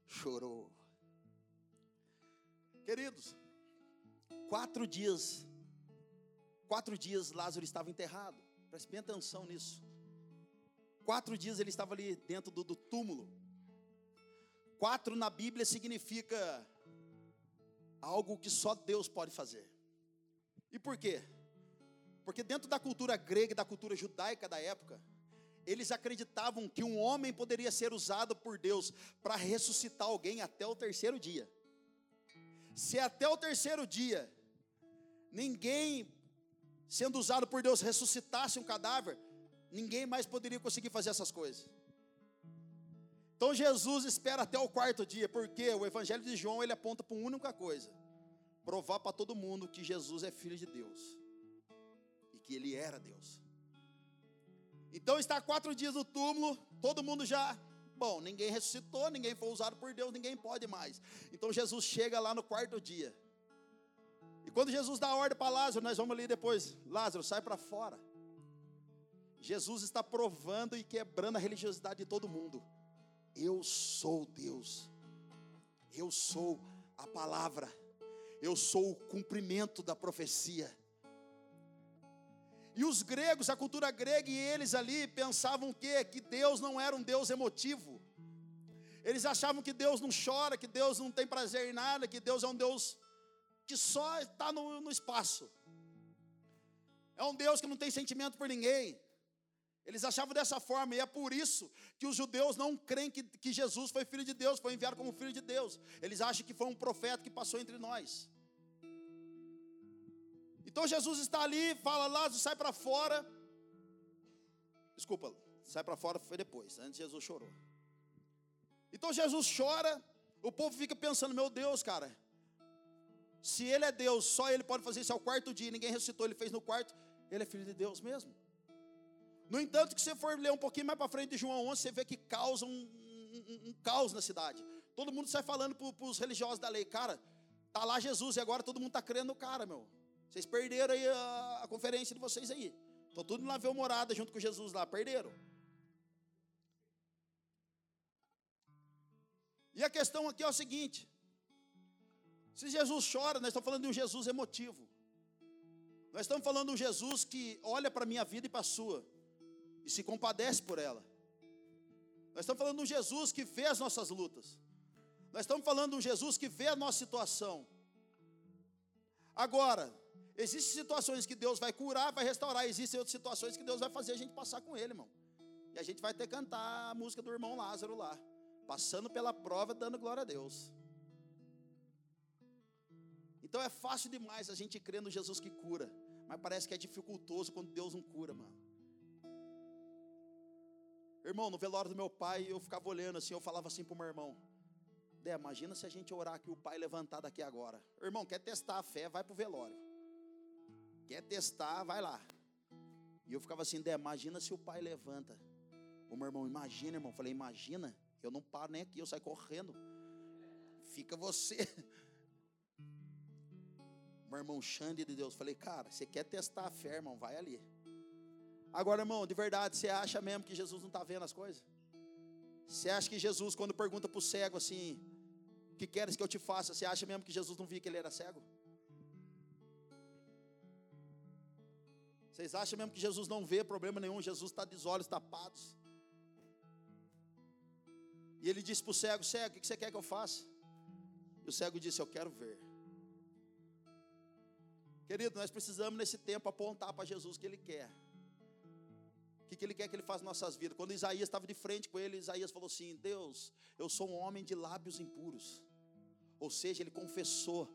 chorou. Queridos, quatro dias, quatro dias Lázaro estava enterrado. Preste bem atenção nisso. Quatro dias ele estava ali dentro do, do túmulo. Quatro na Bíblia significa algo que só Deus pode fazer. E por quê? Porque dentro da cultura grega e da cultura judaica da época, eles acreditavam que um homem poderia ser usado por Deus para ressuscitar alguém até o terceiro dia. Se até o terceiro dia ninguém sendo usado por Deus ressuscitasse um cadáver, ninguém mais poderia conseguir fazer essas coisas. Então Jesus espera até o quarto dia, porque o Evangelho de João ele aponta para uma única coisa: provar para todo mundo que Jesus é filho de Deus e que ele era Deus. Então está quatro dias no túmulo, todo mundo já, bom, ninguém ressuscitou, ninguém foi usado por Deus, ninguém pode mais. Então Jesus chega lá no quarto dia. E quando Jesus dá a ordem para Lázaro, nós vamos ali depois, Lázaro, sai para fora. Jesus está provando e quebrando a religiosidade de todo mundo. Eu sou Deus. Eu sou a palavra. Eu sou o cumprimento da profecia. E os gregos, a cultura grega e eles ali pensavam que que Deus não era um Deus emotivo. Eles achavam que Deus não chora, que Deus não tem prazer em nada, que Deus é um Deus que só está no, no espaço. É um Deus que não tem sentimento por ninguém. Eles achavam dessa forma, e é por isso que os judeus não creem que, que Jesus foi filho de Deus, foi enviado como filho de Deus. Eles acham que foi um profeta que passou entre nós. Então Jesus está ali, fala, Lázaro, sai para fora. Desculpa, sai para fora foi depois, antes Jesus chorou. Então Jesus chora, o povo fica pensando, meu Deus, cara, se ele é Deus, só ele pode fazer isso, é o quarto dia, ninguém ressuscitou, ele fez no quarto, ele é filho de Deus mesmo. No entanto, que você for ler um pouquinho mais para frente de João 11, você vê que causa um, um, um caos na cidade. Todo mundo sai falando para os religiosos da lei, cara, tá lá Jesus e agora todo mundo está crendo no cara, meu. Vocês perderam aí a, a conferência de vocês aí. Estão tudo lá ver morada junto com Jesus lá, perderam. E a questão aqui é o seguinte: se Jesus chora, nós estamos falando de um Jesus emotivo. Nós estamos falando de um Jesus que olha para a minha vida e para a sua e se compadece por ela. Nós estamos falando de um Jesus que vê as nossas lutas. Nós estamos falando de um Jesus que vê a nossa situação. Agora, Existem situações que Deus vai curar, vai restaurar. Existem outras situações que Deus vai fazer a gente passar com Ele, irmão. E a gente vai ter que cantar a música do irmão Lázaro lá. Passando pela prova, dando glória a Deus. Então é fácil demais a gente crer no Jesus que cura. Mas parece que é dificultoso quando Deus não cura, mano. Irmão, no velório do meu pai, eu ficava olhando assim, eu falava assim para o meu irmão. Imagina se a gente orar aqui o pai levantar daqui agora. Irmão, quer testar a fé, vai para o velório. Quer testar, vai lá. E eu ficava assim, imagina se o pai levanta. O meu irmão, imagina, irmão. Eu falei, imagina, eu não paro nem aqui, eu saio correndo. Fica você. [LAUGHS] Meu irmão Xande de Deus. Falei, cara, você quer testar a fé, irmão? Vai ali. Agora, irmão, de verdade, você acha mesmo que Jesus não está vendo as coisas? Você acha que Jesus, quando pergunta para o cego assim, o que queres que eu te faça? Você acha mesmo que Jesus não via que ele era cego? Vocês acham mesmo que Jesus não vê problema nenhum? Jesus está de olhos tapados. E ele disse para o cego: Cego, o que você quer que eu faça? E o cego disse: Eu quero ver. Querido, nós precisamos nesse tempo apontar para Jesus o que Ele quer. O que, Ele quer que Ele faça nas nossas vidas. Quando Isaías estava de frente com ele, Isaías falou assim: Deus, eu sou um homem de lábios impuros. Ou seja, ele confessou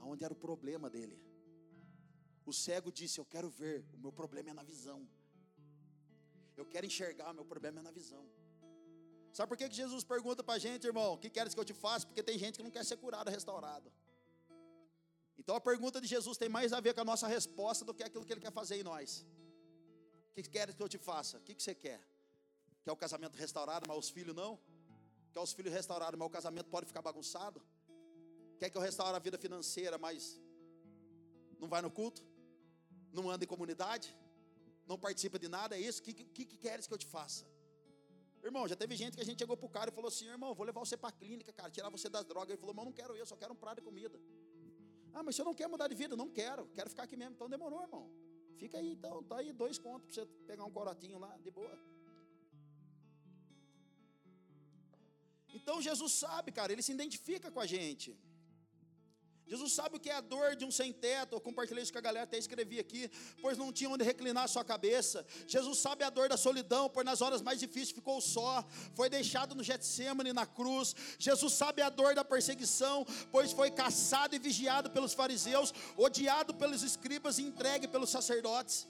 aonde era o problema dele. O cego disse: Eu quero ver, o meu problema é na visão. Eu quero enxergar, o meu problema é na visão. Sabe por que, que Jesus pergunta para a gente, irmão, o que queres que eu te faça? Porque tem gente que não quer ser curado, restaurado. Então a pergunta de Jesus tem mais a ver com a nossa resposta do que aquilo que ele quer fazer em nós. O que queres que eu te faça? O que você quer? Quer o casamento restaurado, mas os filhos não? Quer os filhos restaurados, mas o casamento pode ficar bagunçado? Quer que eu restaure a vida financeira, mas não vai no culto? Não anda em comunidade? Não participa de nada? É isso? O que, que, que queres que eu te faça? Irmão, já teve gente que a gente chegou pro cara e falou assim: irmão, vou levar você para a clínica, cara, tirar você das drogas. Ele falou: irmão, não quero eu, só quero um prato de comida. Ah, mas você não quer mudar de vida? Não quero, quero ficar aqui mesmo. Então demorou, irmão. Fica aí, então, tá aí dois contos para você pegar um corotinho lá, de boa. Então Jesus sabe, cara, ele se identifica com a gente. Jesus sabe o que é a dor de um sem-teto. Eu compartilhei isso com a galera, até escrevi aqui, pois não tinha onde reclinar a sua cabeça. Jesus sabe a dor da solidão, pois nas horas mais difíceis ficou só, foi deixado no Getsemane na cruz. Jesus sabe a dor da perseguição, pois foi caçado e vigiado pelos fariseus, odiado pelos escribas e entregue pelos sacerdotes.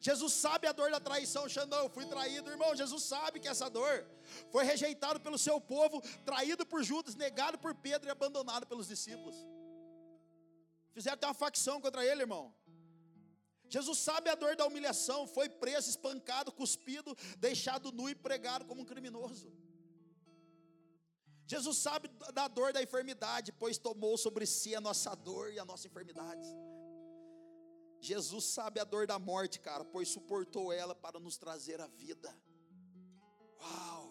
Jesus sabe a dor da traição, Xandão, eu fui traído, irmão. Jesus sabe que essa dor foi rejeitado pelo seu povo, traído por Judas, negado por Pedro e abandonado pelos discípulos. Fizeram até uma facção contra ele, irmão. Jesus sabe a dor da humilhação, foi preso, espancado, cuspido, deixado nu e pregado como um criminoso. Jesus sabe da dor da enfermidade, pois tomou sobre si a nossa dor e a nossa enfermidade. Jesus sabe a dor da morte, cara, pois suportou ela para nos trazer a vida. Uau!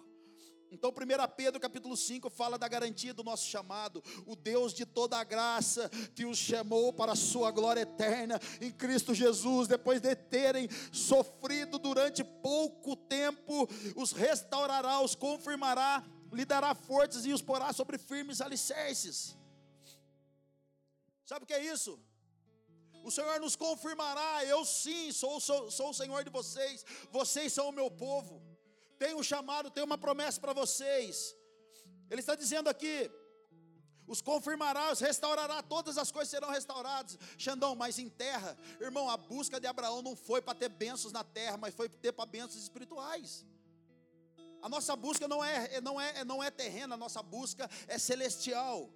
Então, 1 Pedro capítulo 5 fala da garantia do nosso chamado. O Deus de toda a graça que os chamou para a sua glória eterna em Cristo Jesus, depois de terem sofrido durante pouco tempo, os restaurará, os confirmará, lhe dará forças e os porá sobre firmes alicerces. Sabe o que é isso? O Senhor nos confirmará, eu sim sou, sou, sou o Senhor de vocês, vocês são o meu povo. Tenho um chamado, tenho uma promessa para vocês. Ele está dizendo aqui: os confirmará, os restaurará, todas as coisas serão restauradas. Xandão, mas em terra, irmão, a busca de Abraão não foi para ter bênçãos na terra, mas foi para ter para bênçãos espirituais. A nossa busca não é, não, é, não é terrena, a nossa busca é celestial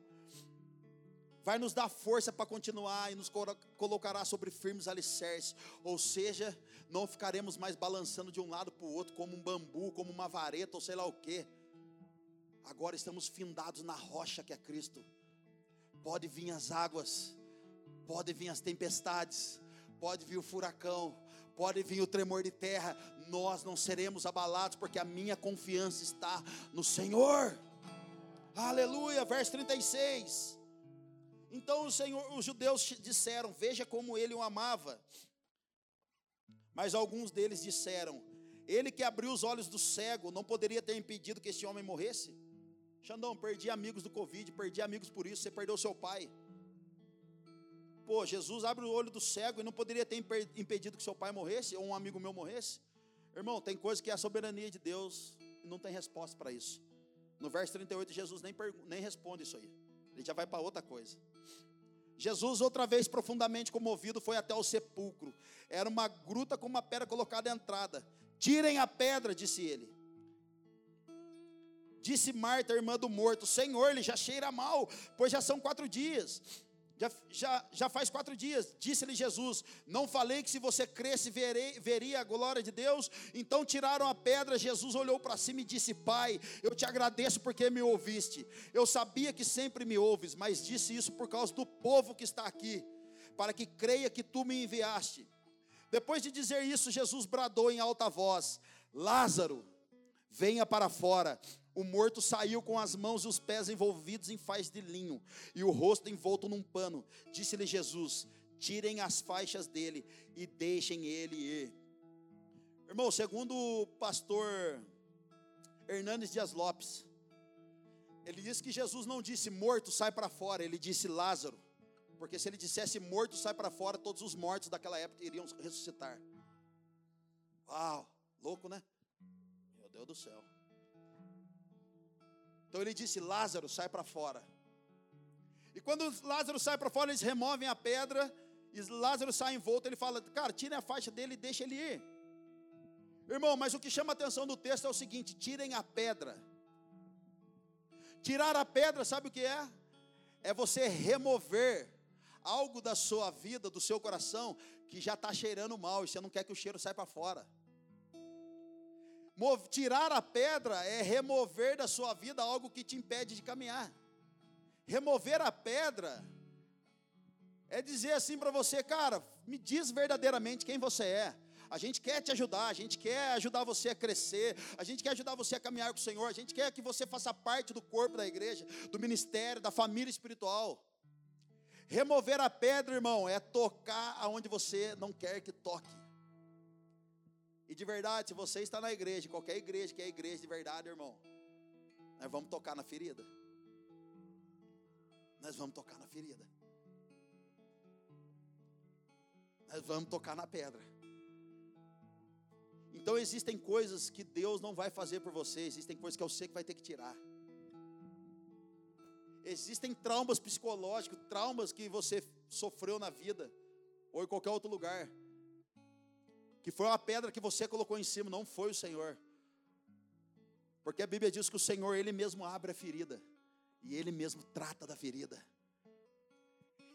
vai nos dar força para continuar e nos colocará sobre firmes alicerces, ou seja, não ficaremos mais balançando de um lado para o outro como um bambu, como uma vareta ou sei lá o que. Agora estamos findados na rocha que é Cristo. Pode vir as águas, pode vir as tempestades, pode vir o furacão, pode vir o tremor de terra, nós não seremos abalados, porque a minha confiança está no Senhor. Aleluia, verso 36. Então o Senhor, os judeus disseram: Veja como ele o amava. Mas alguns deles disseram: Ele que abriu os olhos do cego não poderia ter impedido que esse homem morresse? Xandão, perdi amigos do Covid, perdi amigos por isso, você perdeu seu pai. Pô, Jesus abre o olho do cego e não poderia ter impedido que seu pai morresse ou um amigo meu morresse? Irmão, tem coisa que é a soberania de Deus e não tem resposta para isso. No verso 38, Jesus nem, nem responde isso aí. Ele já vai para outra coisa. Jesus, outra vez profundamente comovido, foi até o sepulcro. Era uma gruta com uma pedra colocada à entrada. Tirem a pedra, disse ele. Disse Marta, irmã do morto: Senhor, ele já cheira mal, pois já são quatro dias. Já, já, já faz quatro dias, disse-lhe Jesus: Não falei que se você cresce verei, veria a glória de Deus? Então tiraram a pedra. Jesus olhou para cima e disse: Pai, eu te agradeço porque me ouviste. Eu sabia que sempre me ouves, mas disse isso por causa do povo que está aqui, para que creia que tu me enviaste. Depois de dizer isso, Jesus bradou em alta voz: Lázaro, venha para fora. O morto saiu com as mãos e os pés envolvidos em faixa de linho e o rosto envolto num pano. Disse-lhe Jesus: Tirem as faixas dele e deixem ele ir. Irmão, segundo o pastor Hernandes Dias Lopes, ele disse que Jesus não disse morto, sai para fora, ele disse Lázaro. Porque se ele dissesse morto, sai para fora, todos os mortos daquela época iriam ressuscitar. Uau, louco, né? Meu Deus do céu. Então ele disse: Lázaro, sai para fora. E quando Lázaro sai para fora, eles removem a pedra, e Lázaro sai envolto. Ele fala: Cara, tira a faixa dele e deixa ele ir. Irmão, mas o que chama a atenção do texto é o seguinte: tirem a pedra. Tirar a pedra, sabe o que é? É você remover algo da sua vida, do seu coração, que já está cheirando mal e você não quer que o cheiro saia para fora. Tirar a pedra é remover da sua vida algo que te impede de caminhar. Remover a pedra é dizer assim para você, cara, me diz verdadeiramente quem você é. A gente quer te ajudar, a gente quer ajudar você a crescer, a gente quer ajudar você a caminhar com o Senhor, a gente quer que você faça parte do corpo da igreja, do ministério, da família espiritual. Remover a pedra, irmão, é tocar aonde você não quer que toque. E de verdade, se você está na igreja, qualquer igreja que é igreja de verdade, irmão, nós vamos tocar na ferida. Nós vamos tocar na ferida. Nós vamos tocar na pedra. Então existem coisas que Deus não vai fazer por você, existem coisas que é você que vai ter que tirar. Existem traumas psicológicos, traumas que você sofreu na vida, ou em qualquer outro lugar que foi uma pedra que você colocou em cima, não foi o Senhor. Porque a Bíblia diz que o Senhor, Ele mesmo abre a ferida, e Ele mesmo trata da ferida.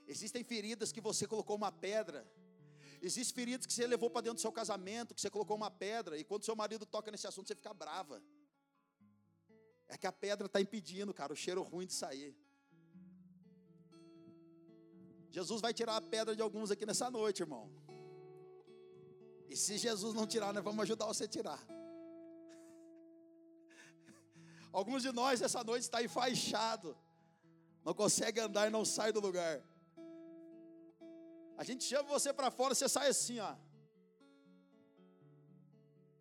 Existem feridas que você colocou uma pedra, existem feridas que você levou para dentro do seu casamento, que você colocou uma pedra, e quando seu marido toca nesse assunto, você fica brava. É que a pedra está impedindo, cara, o cheiro ruim de sair. Jesus vai tirar a pedra de alguns aqui nessa noite, irmão. E se Jesus não tirar, nós vamos ajudar você a tirar. [LAUGHS] Alguns de nós essa noite está enfaixado, não consegue andar e não sai do lugar. A gente chama você para fora, você sai assim, ó.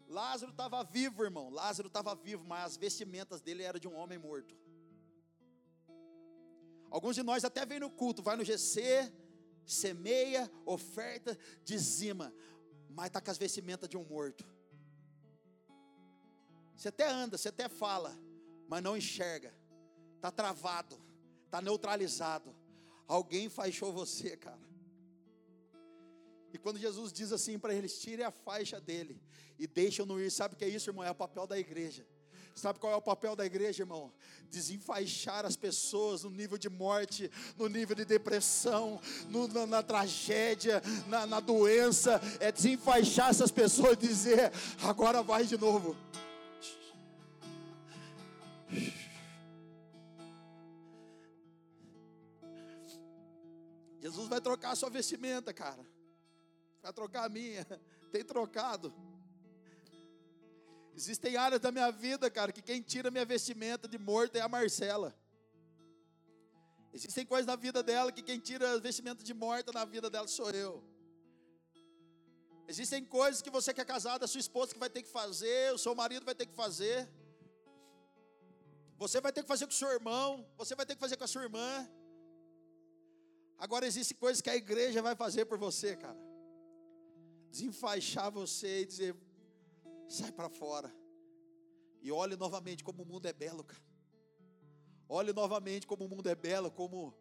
Lázaro estava vivo, irmão. Lázaro estava vivo, mas as vestimentas dele eram de um homem morto. Alguns de nós até vem no culto, vai no GC, semeia, oferta, dizima mas está com as vestimentas de um morto. Você até anda, você até fala, mas não enxerga. Está travado, está neutralizado. Alguém faixou você, cara. E quando Jesus diz assim para eles: tire a faixa dele e deixam-no ir, sabe o que é isso, irmão? É o papel da igreja. Sabe qual é o papel da igreja, irmão? Desenfaixar as pessoas no nível de morte, no nível de depressão, no, na, na, tragédia, na, na doença. É desenfaixar essas pessoas e dizer: agora vai de novo. Jesus vai trocar a sua vestimenta, cara. Vai trocar a minha. Tem trocado. Existem áreas da minha vida, cara, que quem tira minha vestimenta de morto é a Marcela. Existem coisas na vida dela que quem tira vestimenta de morta na vida dela sou eu. Existem coisas que você que é casado, a sua esposa que vai ter que fazer, o seu marido vai ter que fazer. Você vai ter que fazer com o seu irmão, você vai ter que fazer com a sua irmã. Agora existem coisas que a igreja vai fazer por você, cara. Desenfaixar você e dizer: Sai para fora. E olhe novamente como o mundo é belo, cara. Olhe novamente como o mundo é belo, como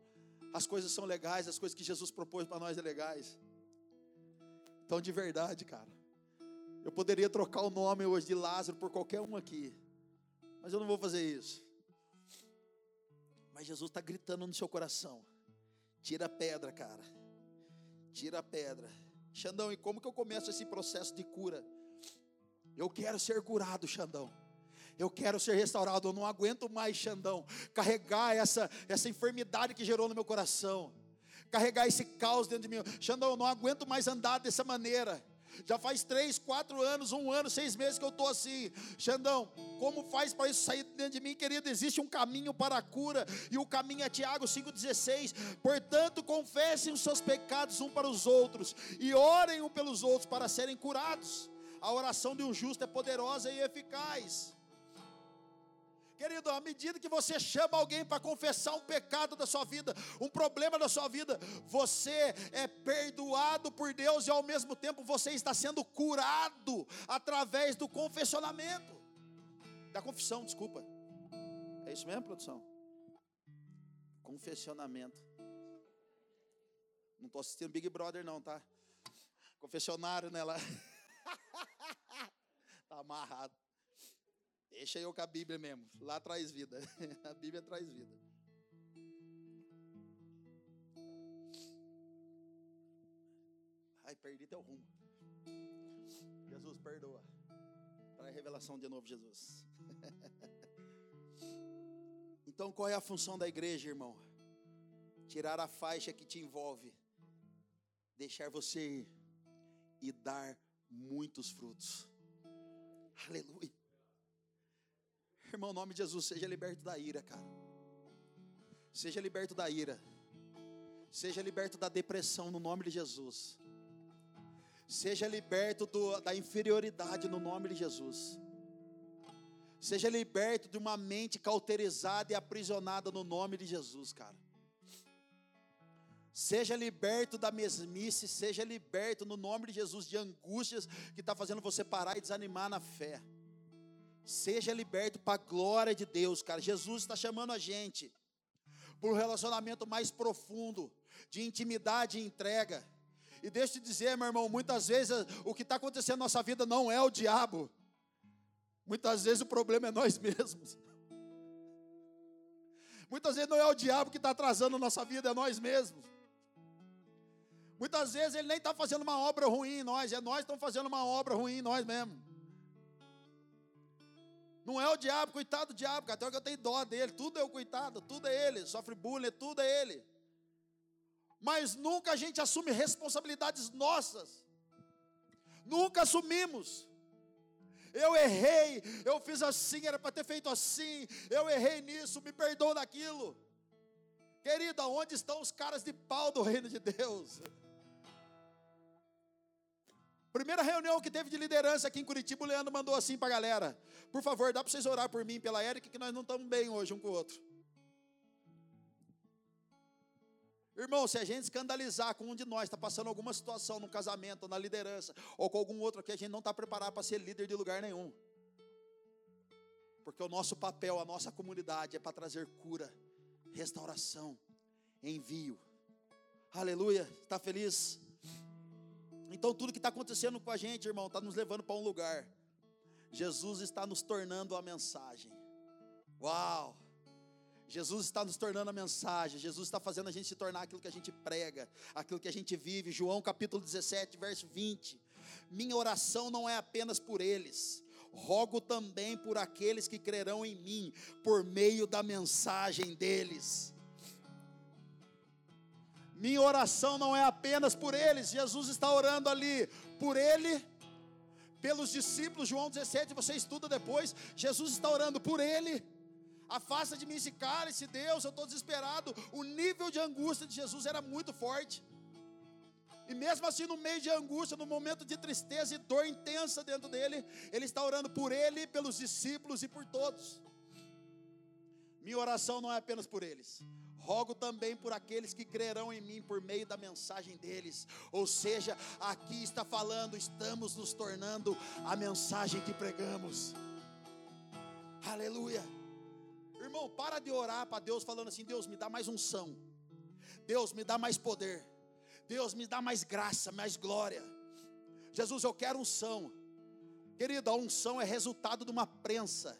as coisas são legais, as coisas que Jesus propôs para nós é legais. Então, de verdade, cara, eu poderia trocar o nome hoje de Lázaro por qualquer um aqui, mas eu não vou fazer isso. Mas Jesus está gritando no seu coração: tira a pedra, cara, tira a pedra. Xandão, e como que eu começo esse processo de cura? Eu quero ser curado, Xandão. Eu quero ser restaurado. Eu não aguento mais, Xandão, carregar essa, essa enfermidade que gerou no meu coração. Carregar esse caos dentro de mim. Xandão, eu não aguento mais andar dessa maneira. Já faz três, quatro anos, um ano, seis meses que eu estou assim. Xandão, como faz para isso sair dentro de mim, querido? Existe um caminho para a cura, e o caminho é Tiago 5,16. Portanto, confessem os seus pecados um para os outros, e orem um pelos outros para serem curados. A oração de um justo é poderosa e eficaz. Querido, à medida que você chama alguém para confessar um pecado da sua vida, um problema da sua vida, você é perdoado por Deus e ao mesmo tempo você está sendo curado através do confessionamento. Da confissão, desculpa. É isso mesmo, produção? Confessionamento. Não estou assistindo Big Brother, não, tá? Confessionário, né? [LAUGHS] Está [LAUGHS] amarrado. Deixa eu com a Bíblia mesmo. Lá traz vida. [LAUGHS] A Bíblia traz vida. Ai, perdi teu rumo. Jesus, perdoa. A revelação de novo, Jesus. [LAUGHS] então, qual é a função da igreja, irmão? Tirar a faixa que te envolve, deixar você ir e dar muitos frutos. Aleluia. Irmão, em nome de Jesus, seja liberto da ira, cara. Seja liberto da ira. Seja liberto da depressão no nome de Jesus. Seja liberto do, da inferioridade no nome de Jesus. Seja liberto de uma mente cauterizada e aprisionada no nome de Jesus, cara. Seja liberto da mesmice, seja liberto no nome de Jesus de angústias que está fazendo você parar e desanimar na fé. Seja liberto para a glória de Deus, cara. Jesus está chamando a gente para um relacionamento mais profundo, de intimidade e entrega. E deixa eu te dizer, meu irmão, muitas vezes o que está acontecendo na nossa vida não é o diabo. Muitas vezes o problema é nós mesmos. Muitas vezes não é o diabo que está atrasando a nossa vida, é nós mesmos. Muitas vezes ele nem está fazendo uma obra ruim em nós, é nós que estamos fazendo uma obra ruim em nós mesmos. Não é o diabo, coitado do diabo, até que eu tenho dó dele, tudo é o coitado, tudo é ele, sofre bullying, tudo é ele. Mas nunca a gente assume responsabilidades nossas, nunca assumimos. Eu errei, eu fiz assim, era para ter feito assim, eu errei nisso, me perdoa naquilo. Querida, onde estão os caras de pau do reino de Deus? Primeira reunião que teve de liderança aqui em Curitiba, o Leandro mandou assim para a galera: Por favor, dá para vocês orar por mim, pela Érica, que nós não estamos bem hoje um com o outro. Irmão, se a gente escandalizar com um de nós, está passando alguma situação no casamento, na liderança, ou com algum outro aqui, a gente não está preparado para ser líder de lugar nenhum. Porque o nosso papel, a nossa comunidade é para trazer cura, restauração, envio. Aleluia, está feliz? Então, tudo que está acontecendo com a gente, irmão, está nos levando para um lugar. Jesus está nos tornando a mensagem. Uau! Jesus está nos tornando a mensagem, Jesus está fazendo a gente se tornar aquilo que a gente prega, aquilo que a gente vive. João capítulo 17, verso 20. Minha oração não é apenas por eles, rogo também por aqueles que crerão em mim, por meio da mensagem deles. Minha oração não é apenas por eles, Jesus está orando ali por ele, pelos discípulos, João 17, você estuda depois, Jesus está orando por ele. Afasta de mim esse cálice, Deus, eu estou desesperado. O nível de angústia de Jesus era muito forte. E mesmo assim, no meio de angústia, no momento de tristeza e dor intensa dentro dele, ele está orando por ele, pelos discípulos e por todos. Minha oração não é apenas por eles, rogo também por aqueles que crerão em mim por meio da mensagem deles. Ou seja, aqui está falando, estamos nos tornando a mensagem que pregamos. Aleluia. Irmão, para de orar para Deus falando assim: Deus, me dá mais unção. Deus, me dá mais poder. Deus, me dá mais graça, mais glória. Jesus, eu quero unção. Querida, a unção é resultado de uma prensa.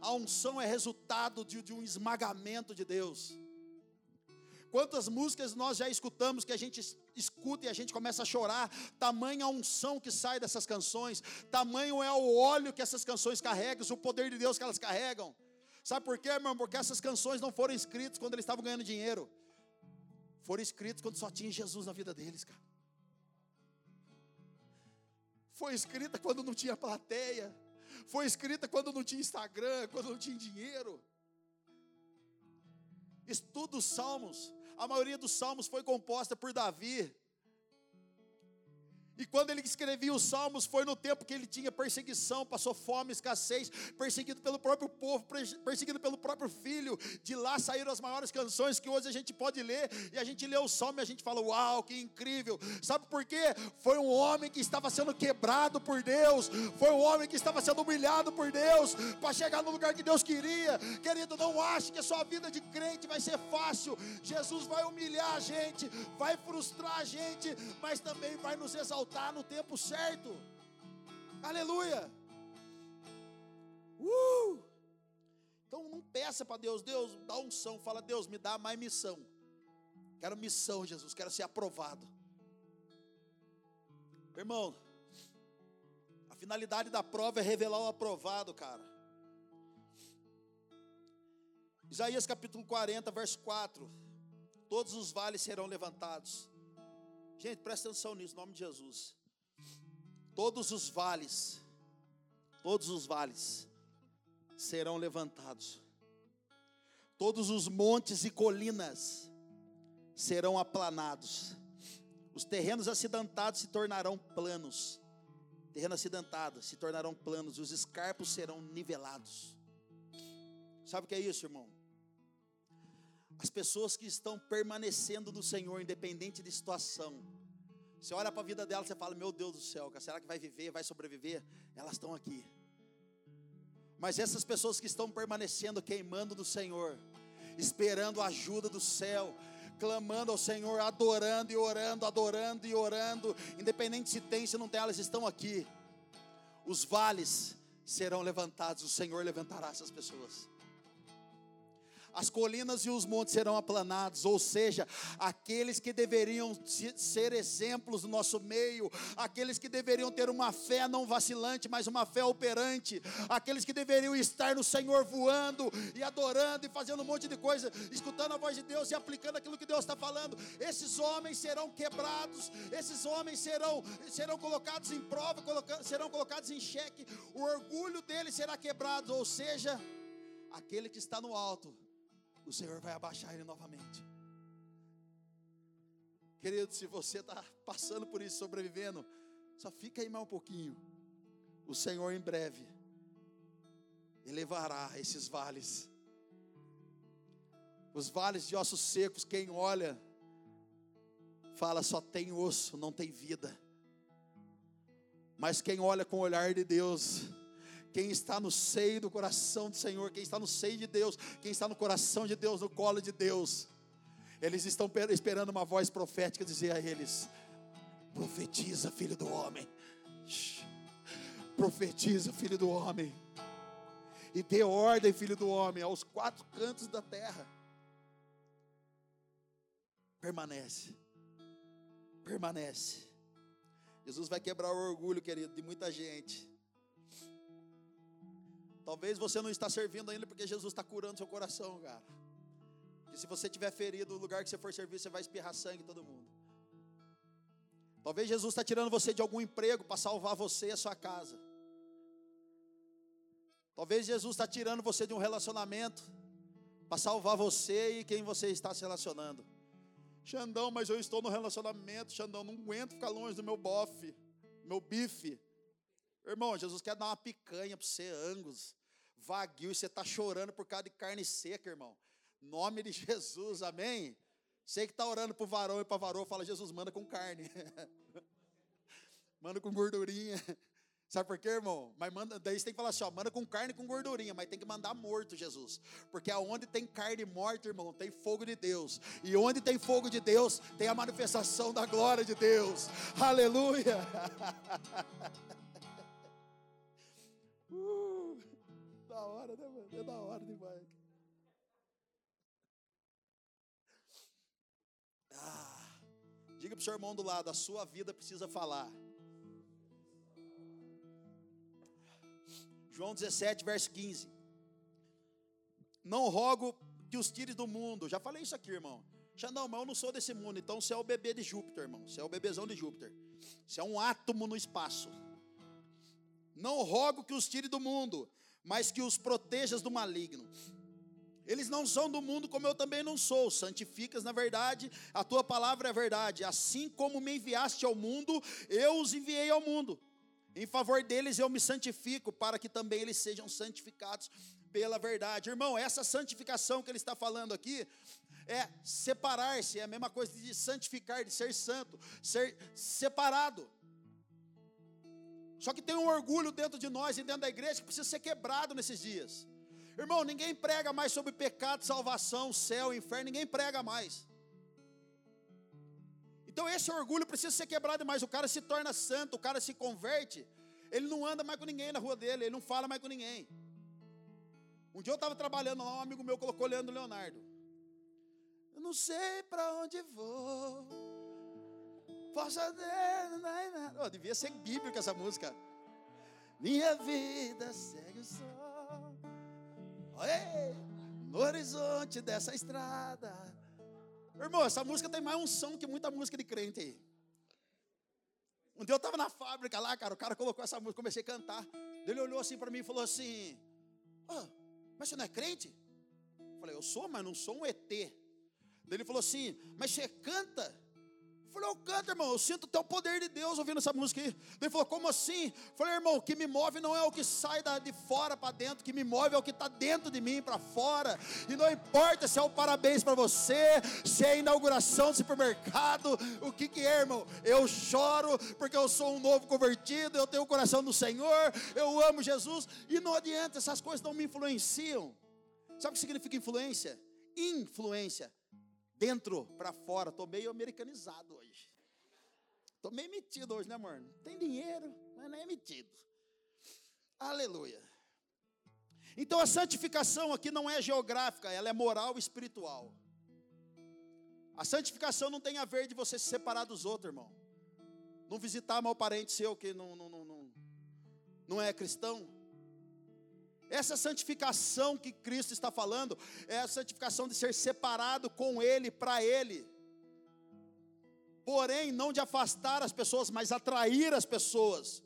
A unção é resultado de, de um esmagamento de Deus. Quantas músicas nós já escutamos que a gente escuta e a gente começa a chorar, tamanha a unção que sai dessas canções, tamanho é o óleo que essas canções carregam, o poder de Deus que elas carregam. Sabe por quê, irmão? Porque essas canções não foram escritas quando eles estavam ganhando dinheiro. Foram escritas quando só tinha Jesus na vida deles, cara. Foi escrita quando não tinha plateia. Foi escrita quando não tinha Instagram, quando não tinha dinheiro. Estuda os salmos. A maioria dos salmos foi composta por Davi. E quando ele escrevia os salmos, foi no tempo que ele tinha perseguição, passou fome, escassez, perseguido pelo próprio povo, perseguido pelo próprio filho. De lá saíram as maiores canções que hoje a gente pode ler, e a gente lê o salmo e a gente fala: Uau, que incrível! Sabe por quê? Foi um homem que estava sendo quebrado por Deus, foi um homem que estava sendo humilhado por Deus, para chegar no lugar que Deus queria. Querido, não ache que a sua vida de crente vai ser fácil. Jesus vai humilhar a gente, vai frustrar a gente, mas também vai nos exaltar voltar no tempo certo. Aleluia. Uh! Então não peça para Deus, Deus, dá unção. Fala, Deus, me dá mais missão. Quero missão, Jesus, quero ser aprovado. Irmão, a finalidade da prova é revelar o aprovado, cara. Isaías capítulo 40, verso 4. Todos os vales serão levantados. Gente, presta atenção nisso, em nome de Jesus. Todos os vales, todos os vales serão levantados. Todos os montes e colinas serão aplanados. Os terrenos acidentados se tornarão planos. Terreno acidentado se tornarão planos os escarpos serão nivelados. Sabe o que é isso, irmão? As pessoas que estão permanecendo no Senhor, independente de situação. Você olha para a vida delas, você fala: Meu Deus do céu, será que vai viver, vai sobreviver? Elas estão aqui. Mas essas pessoas que estão permanecendo, queimando do Senhor, esperando a ajuda do céu, clamando ao Senhor, adorando e orando, adorando e orando, independente se tem, se não tem, elas estão aqui. Os vales serão levantados, o Senhor levantará essas pessoas as colinas e os montes serão aplanados, ou seja, aqueles que deveriam ser exemplos no nosso meio, aqueles que deveriam ter uma fé não vacilante, mas uma fé operante, aqueles que deveriam estar no Senhor voando e adorando e fazendo um monte de coisa, escutando a voz de Deus e aplicando aquilo que Deus está falando, esses homens serão quebrados, esses homens serão, serão colocados em prova, serão colocados em xeque, o orgulho deles será quebrado, ou seja, aquele que está no alto o Senhor vai abaixar ele novamente. Querido, se você está passando por isso, sobrevivendo, só fica aí mais um pouquinho. O Senhor em breve elevará esses vales. Os vales de ossos secos, quem olha, fala só tem osso, não tem vida. Mas quem olha com o olhar de Deus, quem está no seio do coração do Senhor, quem está no seio de Deus, quem está no coração de Deus, no colo de Deus, eles estão esperando uma voz profética dizer a eles: profetiza, filho do homem, profetiza, filho do homem, e dê ordem, filho do homem, aos quatro cantos da terra. Permanece, permanece. Jesus vai quebrar o orgulho, querido, de muita gente. Talvez você não está servindo ainda porque Jesus está curando seu coração, cara. E se você tiver ferido, no lugar que você for servir, você vai espirrar sangue todo mundo. Talvez Jesus está tirando você de algum emprego para salvar você e a sua casa. Talvez Jesus está tirando você de um relacionamento para salvar você e quem você está se relacionando. Xandão, mas eu estou no relacionamento, Xandão, não aguento ficar longe do meu bofe, meu bife. Irmão, Jesus quer dar uma picanha para você, angus vaguio, você está chorando por causa de carne seca, irmão. Nome de Jesus, amém? Você que está orando para o varão e para varão, fala, Jesus, manda com carne. [LAUGHS] manda com gordurinha. Sabe por quê, irmão? Mas manda, daí você tem que falar assim, ó, manda com carne e com gordurinha, mas tem que mandar morto, Jesus. Porque aonde tem carne morta, irmão, tem fogo de Deus. E onde tem fogo de Deus, tem a manifestação da glória de Deus. Aleluia! [LAUGHS] hora, né, mano? É da hora demais. Ah, diga para o seu irmão do lado: a sua vida precisa falar. João 17, verso 15. Não rogo que os tires do mundo. Já falei isso aqui, irmão. Já não, mas eu não sou desse mundo. Então você é o bebê de Júpiter, irmão. Você é o bebezão de Júpiter. Você é um átomo no espaço. Não rogo que os tire do mundo, mas que os protejas do maligno. Eles não são do mundo como eu também não sou. Santificas na verdade, a tua palavra é verdade. Assim como me enviaste ao mundo, eu os enviei ao mundo. Em favor deles eu me santifico, para que também eles sejam santificados pela verdade. Irmão, essa santificação que ele está falando aqui é separar-se, é a mesma coisa de santificar, de ser santo, ser separado. Só que tem um orgulho dentro de nós e dentro da igreja que precisa ser quebrado nesses dias. Irmão, ninguém prega mais sobre pecado, salvação, céu, inferno, ninguém prega mais. Então esse orgulho precisa ser quebrado mais. O cara se torna santo, o cara se converte, ele não anda mais com ninguém na rua dele, ele não fala mais com ninguém. Um dia eu estava trabalhando lá, um amigo meu colocou Leandro Leonardo. Eu não sei para onde vou Posso oh, devia ser bíblica essa música. Minha vida segue o sol. Ei, no horizonte dessa estrada. Irmão, essa música tem mais um som que muita música de crente aí. Um dia eu estava na fábrica lá, cara, o cara colocou essa música, comecei a cantar. Ele olhou assim para mim e falou assim: oh, Mas você não é crente? Eu falei: Eu sou, mas não sou um ET. Ele falou assim: Mas você canta? Eu falei, eu canto, irmão, eu sinto até o poder de Deus ouvindo essa música aí. Ele falou, como assim? Eu falei, irmão, o que me move não é o que sai de fora para dentro, o que me move é o que está dentro de mim para fora. E não importa se é o parabéns para você, se é inauguração do supermercado, o que, que é, irmão? Eu choro porque eu sou um novo convertido, eu tenho o coração do Senhor, eu amo Jesus, e não adianta, essas coisas não me influenciam. Sabe o que significa influência? Influência dentro para fora. Estou meio americanizado hoje. Estou meio metido hoje, né, amor? Tem dinheiro, mas não é metido. Aleluia. Então a santificação aqui não é geográfica, ela é moral e espiritual. A santificação não tem a ver de você se separar dos outros, irmão. Não visitar mal parente seu que não, não, não, não, não é cristão. Essa santificação que Cristo está falando é a santificação de ser separado com Ele, para Ele. Porém, não de afastar as pessoas, mas atrair as pessoas.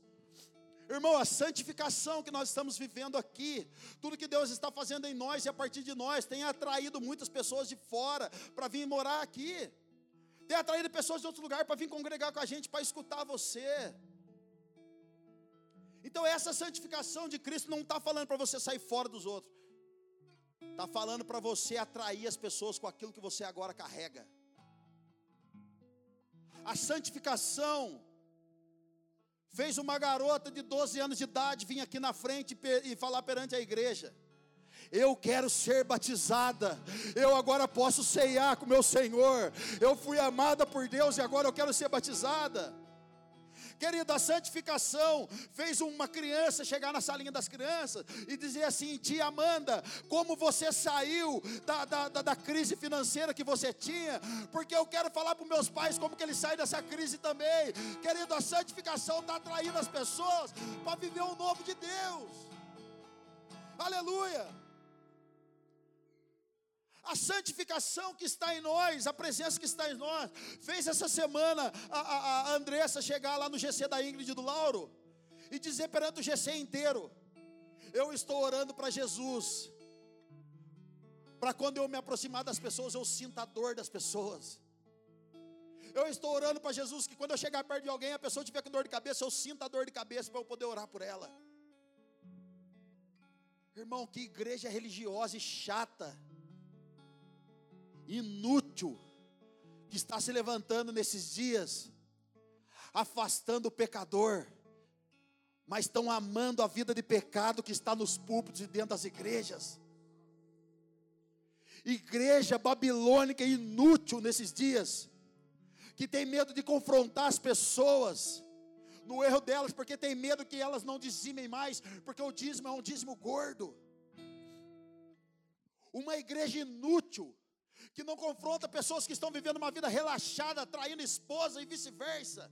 Irmão, a santificação que nós estamos vivendo aqui, tudo que Deus está fazendo em nós e a partir de nós, tem atraído muitas pessoas de fora para vir morar aqui. Tem atraído pessoas de outro lugar para vir congregar com a gente, para escutar você. Então, essa santificação de Cristo não está falando para você sair fora dos outros, está falando para você atrair as pessoas com aquilo que você agora carrega. A santificação fez uma garota de 12 anos de idade vir aqui na frente e falar perante a igreja. Eu quero ser batizada. Eu agora posso ceiar com meu Senhor. Eu fui amada por Deus e agora eu quero ser batizada. Querido, a santificação fez uma criança chegar na salinha das crianças e dizer assim: Tia Amanda, como você saiu da, da, da, da crise financeira que você tinha, porque eu quero falar para meus pais como que eles saem dessa crise também. Querido, a santificação está atraindo as pessoas para viver o novo de Deus. Aleluia. A santificação que está em nós, a presença que está em nós, fez essa semana a, a, a Andressa chegar lá no GC da Ingrid do Lauro e dizer perante o GC inteiro: Eu estou orando para Jesus, para quando eu me aproximar das pessoas, eu sinta a dor das pessoas. Eu estou orando para Jesus que quando eu chegar perto de alguém, a pessoa tiver com dor de cabeça, eu sinta a dor de cabeça para eu poder orar por ela. Irmão, que igreja religiosa e chata inútil que está se levantando nesses dias, afastando o pecador, mas estão amando a vida de pecado que está nos púlpitos e dentro das igrejas. Igreja babilônica inútil nesses dias, que tem medo de confrontar as pessoas no erro delas, porque tem medo que elas não dizimem mais, porque o dízimo é um dízimo gordo. Uma igreja inútil, que não confronta pessoas que estão vivendo uma vida relaxada, traindo esposa e vice-versa.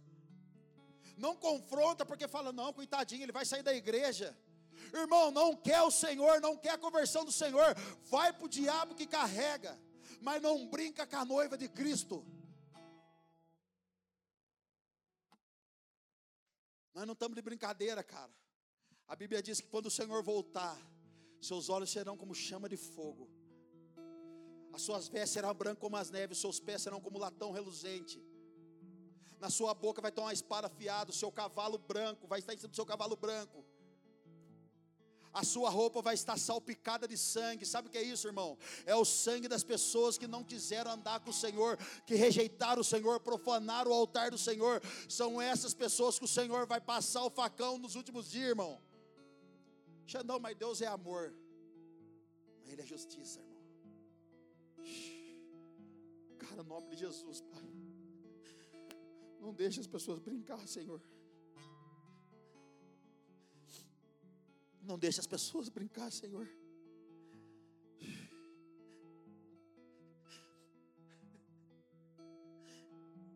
Não confronta porque fala, não, coitadinho, ele vai sair da igreja. Irmão, não quer o Senhor, não quer a conversão do Senhor, vai para o diabo que carrega, mas não brinca com a noiva de Cristo. Nós não estamos de brincadeira, cara. A Bíblia diz que quando o Senhor voltar, seus olhos serão como chama de fogo as suas vestes serão brancas como as neves, os seus pés serão como latão reluzente. Na sua boca vai ter uma espada afiada, o seu cavalo branco vai estar em cima do seu cavalo branco. A sua roupa vai estar salpicada de sangue. Sabe o que é isso, irmão? É o sangue das pessoas que não quiseram andar com o Senhor, que rejeitaram o Senhor, profanaram o altar do Senhor. São essas pessoas que o Senhor vai passar o facão nos últimos dias, irmão. Xandão, mas Deus é amor. Mas Ele é justiça, irmão. Cara, no nome de Jesus, Pai. Não deixe as pessoas brincar, Senhor. Não deixe as pessoas brincar, Senhor.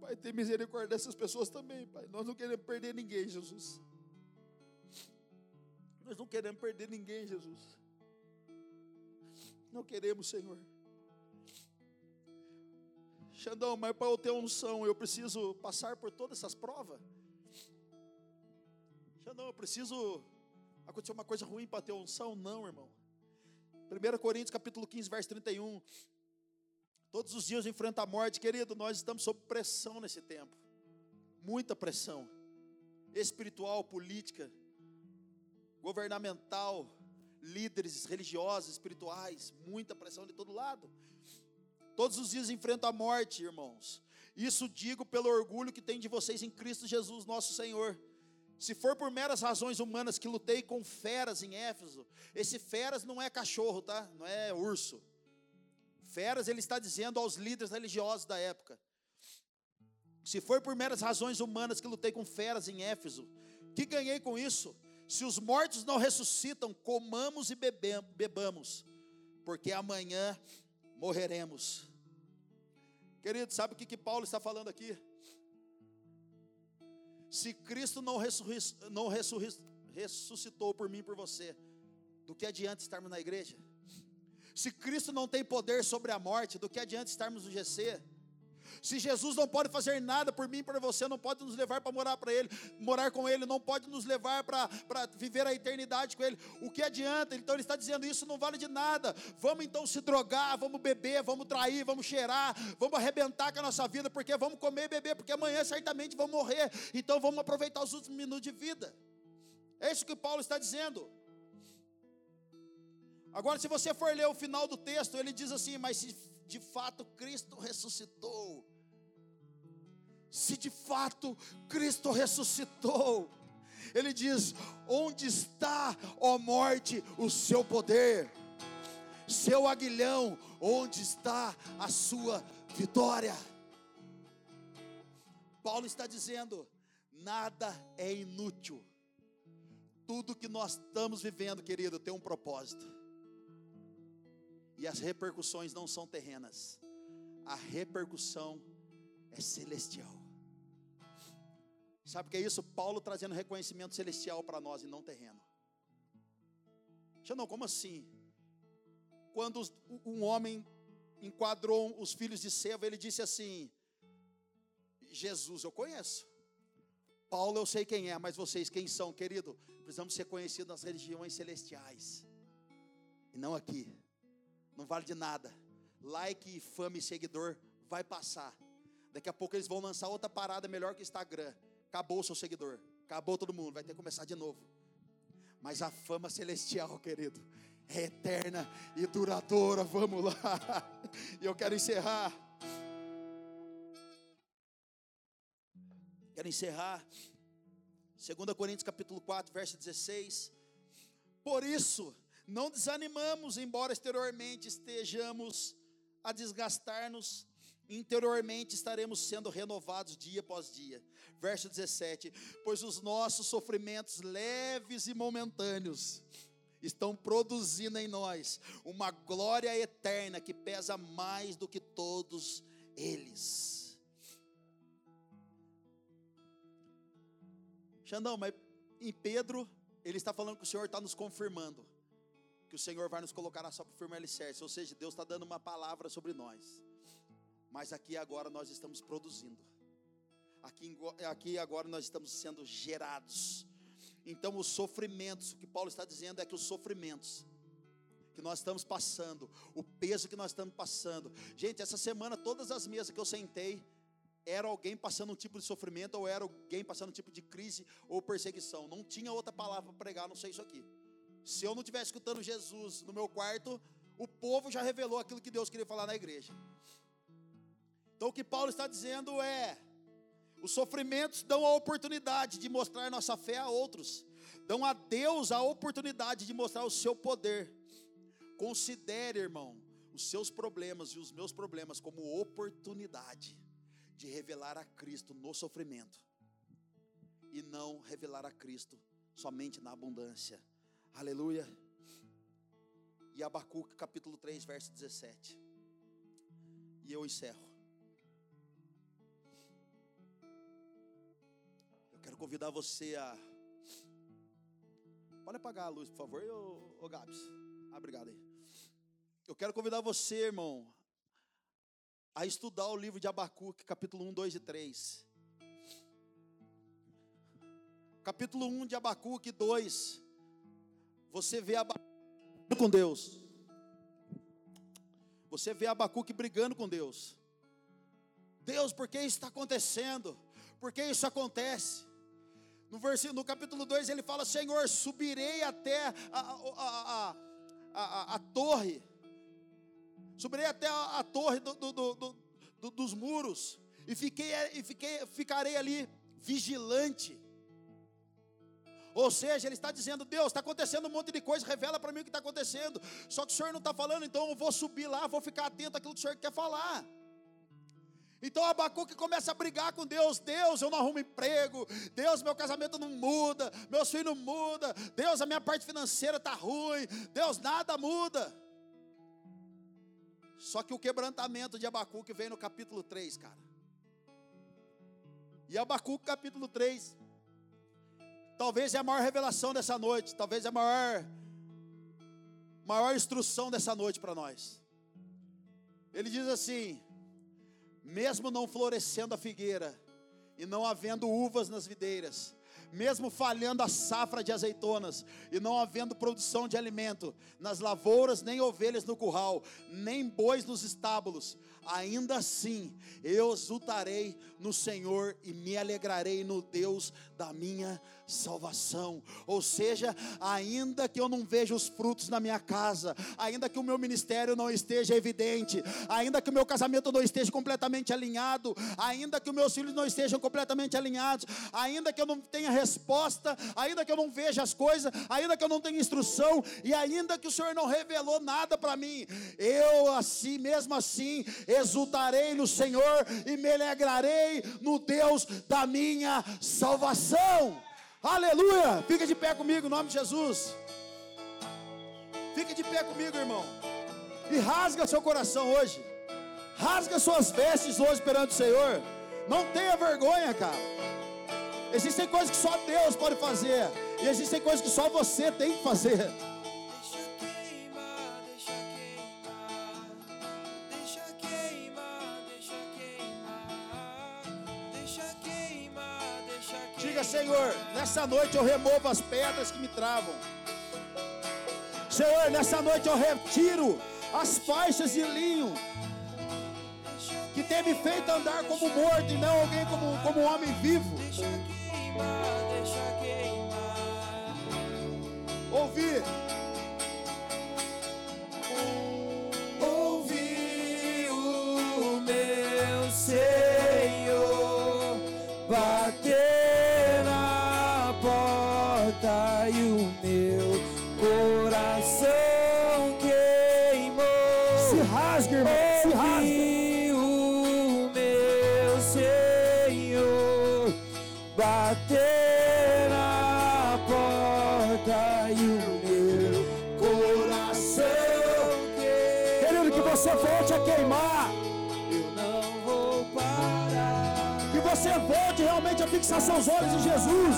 Pai, tem misericórdia dessas pessoas também, Pai. Nós não queremos perder ninguém, Jesus. Nós não queremos perder ninguém, Jesus. Não queremos, Senhor. Xandão, mas para eu ter unção, eu preciso passar por todas essas provas? Xandão, eu preciso acontecer uma coisa ruim para ter unção? Não, irmão. 1 Coríntios capítulo 15, verso 31. Todos os dias enfrenta a morte, querido, nós estamos sob pressão nesse tempo. Muita pressão. Espiritual, política, governamental, líderes religiosos, espirituais, muita pressão de todo lado. Todos os dias enfrenta a morte, irmãos. Isso digo pelo orgulho que tem de vocês em Cristo Jesus, nosso Senhor. Se for por meras razões humanas que lutei com feras em Éfeso, esse feras não é cachorro, tá? Não é urso. Feras ele está dizendo aos líderes religiosos da época. Se for por meras razões humanas que lutei com feras em Éfeso, que ganhei com isso? Se os mortos não ressuscitam, comamos e bebamos, porque amanhã morreremos. Querido, sabe o que, que Paulo está falando aqui? Se Cristo não, não ressuscitou por mim e por você, do que adianta estarmos na igreja? Se Cristo não tem poder sobre a morte, do que adianta estarmos no GC? Se Jesus não pode fazer nada por mim e por você, não pode nos levar para morar para Ele, morar com Ele, não pode nos levar para viver a eternidade com Ele. O que adianta? Então Ele está dizendo isso não vale de nada. Vamos então se drogar, vamos beber, vamos trair, vamos cheirar, vamos arrebentar com a nossa vida, porque vamos comer e beber, porque amanhã certamente vamos morrer. Então vamos aproveitar os últimos minutos de vida. É isso que Paulo está dizendo. Agora, se você for ler o final do texto, ele diz assim: Mas se de fato Cristo ressuscitou, se de fato Cristo ressuscitou. Ele diz: Onde está, ó morte, o seu poder? Seu aguilhão, onde está a sua vitória? Paulo está dizendo: nada é inútil. Tudo que nós estamos vivendo, querido, tem um propósito. E as repercussões não são terrenas. A repercussão é celestial. Sabe o que é isso? Paulo trazendo reconhecimento celestial para nós e não terreno. não, como assim? Quando um homem enquadrou os filhos de Seva, ele disse assim: Jesus eu conheço. Paulo eu sei quem é, mas vocês quem são, querido? Precisamos ser conhecidos nas religiões celestiais. E não aqui. Não vale de nada. Like, fama e seguidor vai passar. Daqui a pouco eles vão lançar outra parada melhor que Instagram acabou o seu seguidor, acabou todo mundo, vai ter que começar de novo. Mas a fama celestial, [LAUGHS] querido, é eterna e duradoura. Vamos lá. [LAUGHS] E eu quero encerrar. Quero encerrar. 2 Coríntios capítulo 4, verso 16. Por isso, não desanimamos, embora exteriormente estejamos a desgastar-nos interiormente estaremos sendo renovados dia após dia. Verso 17: Pois os nossos sofrimentos leves e momentâneos estão produzindo em nós uma glória eterna que pesa mais do que todos eles. Xandão, mas em Pedro, ele está falando que o Senhor está nos confirmando, que o Senhor vai nos colocar na sua firme alicerce, ou seja, Deus está dando uma palavra sobre nós mas aqui agora nós estamos produzindo. Aqui, aqui agora nós estamos sendo gerados. Então, os sofrimentos, o que Paulo está dizendo é que os sofrimentos que nós estamos passando, o peso que nós estamos passando. Gente, essa semana, todas as mesas que eu sentei, era alguém passando um tipo de sofrimento, ou era alguém passando um tipo de crise ou perseguição. Não tinha outra palavra para pregar, não sei isso aqui. Se eu não estivesse escutando Jesus no meu quarto, o povo já revelou aquilo que Deus queria falar na igreja. Então o que Paulo está dizendo é: os sofrimentos dão a oportunidade de mostrar nossa fé a outros, dão a Deus a oportunidade de mostrar o seu poder. Considere, irmão, os seus problemas e os meus problemas como oportunidade de revelar a Cristo no sofrimento e não revelar a Cristo somente na abundância. Aleluia. E Abacuque capítulo 3, verso 17. E eu encerro. Quero convidar você a. Pode apagar a luz, por favor, ô, ô Gabs. Ah, obrigado aí. Eu quero convidar você, irmão, a estudar o livro de Abacuque, capítulo 1, 2 e 3. Capítulo 1 de Abacuque 2. Você vê Abacuque com Deus. Você vê Abacuque brigando com Deus. Deus, por que isso está acontecendo? Por que isso acontece? No, versículo, no capítulo 2 ele fala: Senhor, subirei até a, a, a, a torre, subirei até a, torre do, do, do, dos muros, e, fiquei, e fiquei, ficarei ali vigilante. Ou seja, ele está dizendo: Deus, está acontecendo um monte de coisa, revela para mim o que está acontecendo. Só que o Senhor não está falando, então eu vou subir lá, vou ficar atento àquilo que o Senhor quer falar. Então Abacuque começa a brigar com Deus: Deus, eu não arrumo emprego, Deus, meu casamento não muda, meus filhos não mudam, Deus, a minha parte financeira está ruim, Deus, nada muda. Só que o quebrantamento de Abacuque vem no capítulo 3, cara. E Abacuque, capítulo 3, Talvez é a maior revelação dessa noite, talvez é a maior, maior instrução dessa noite para nós. Ele diz assim: mesmo não florescendo a figueira, e não havendo uvas nas videiras, mesmo falhando a safra de azeitonas e não havendo produção de alimento nas lavouras, nem ovelhas no curral, nem bois nos estábulos, ainda assim eu exultarei no Senhor e me alegrarei no Deus da minha salvação. Ou seja, ainda que eu não veja os frutos na minha casa, ainda que o meu ministério não esteja evidente, ainda que o meu casamento não esteja completamente alinhado, ainda que os meus filhos não estejam completamente alinhados, ainda que eu não tenha resposta, ainda que eu não veja as coisas, ainda que eu não tenha instrução e ainda que o Senhor não revelou nada para mim, eu assim mesmo assim exultarei no Senhor e me alegrarei no Deus da minha salvação. Aleluia! Fica de pé comigo, em nome de Jesus. Fica de pé comigo, irmão. E rasga seu coração hoje. Rasga suas vestes hoje perante o Senhor. Não tenha vergonha, cara. Existem coisas que só Deus pode fazer. E existem coisas que só você tem que fazer. Senhor, nessa noite eu removo as pedras que me travam. Senhor, nessa noite eu retiro as faixas de linho que tem me feito andar como morto e não alguém como, como um homem vivo. Deixa queimar, deixa queimar. Ouvir. Fixar seus olhos em Jesus.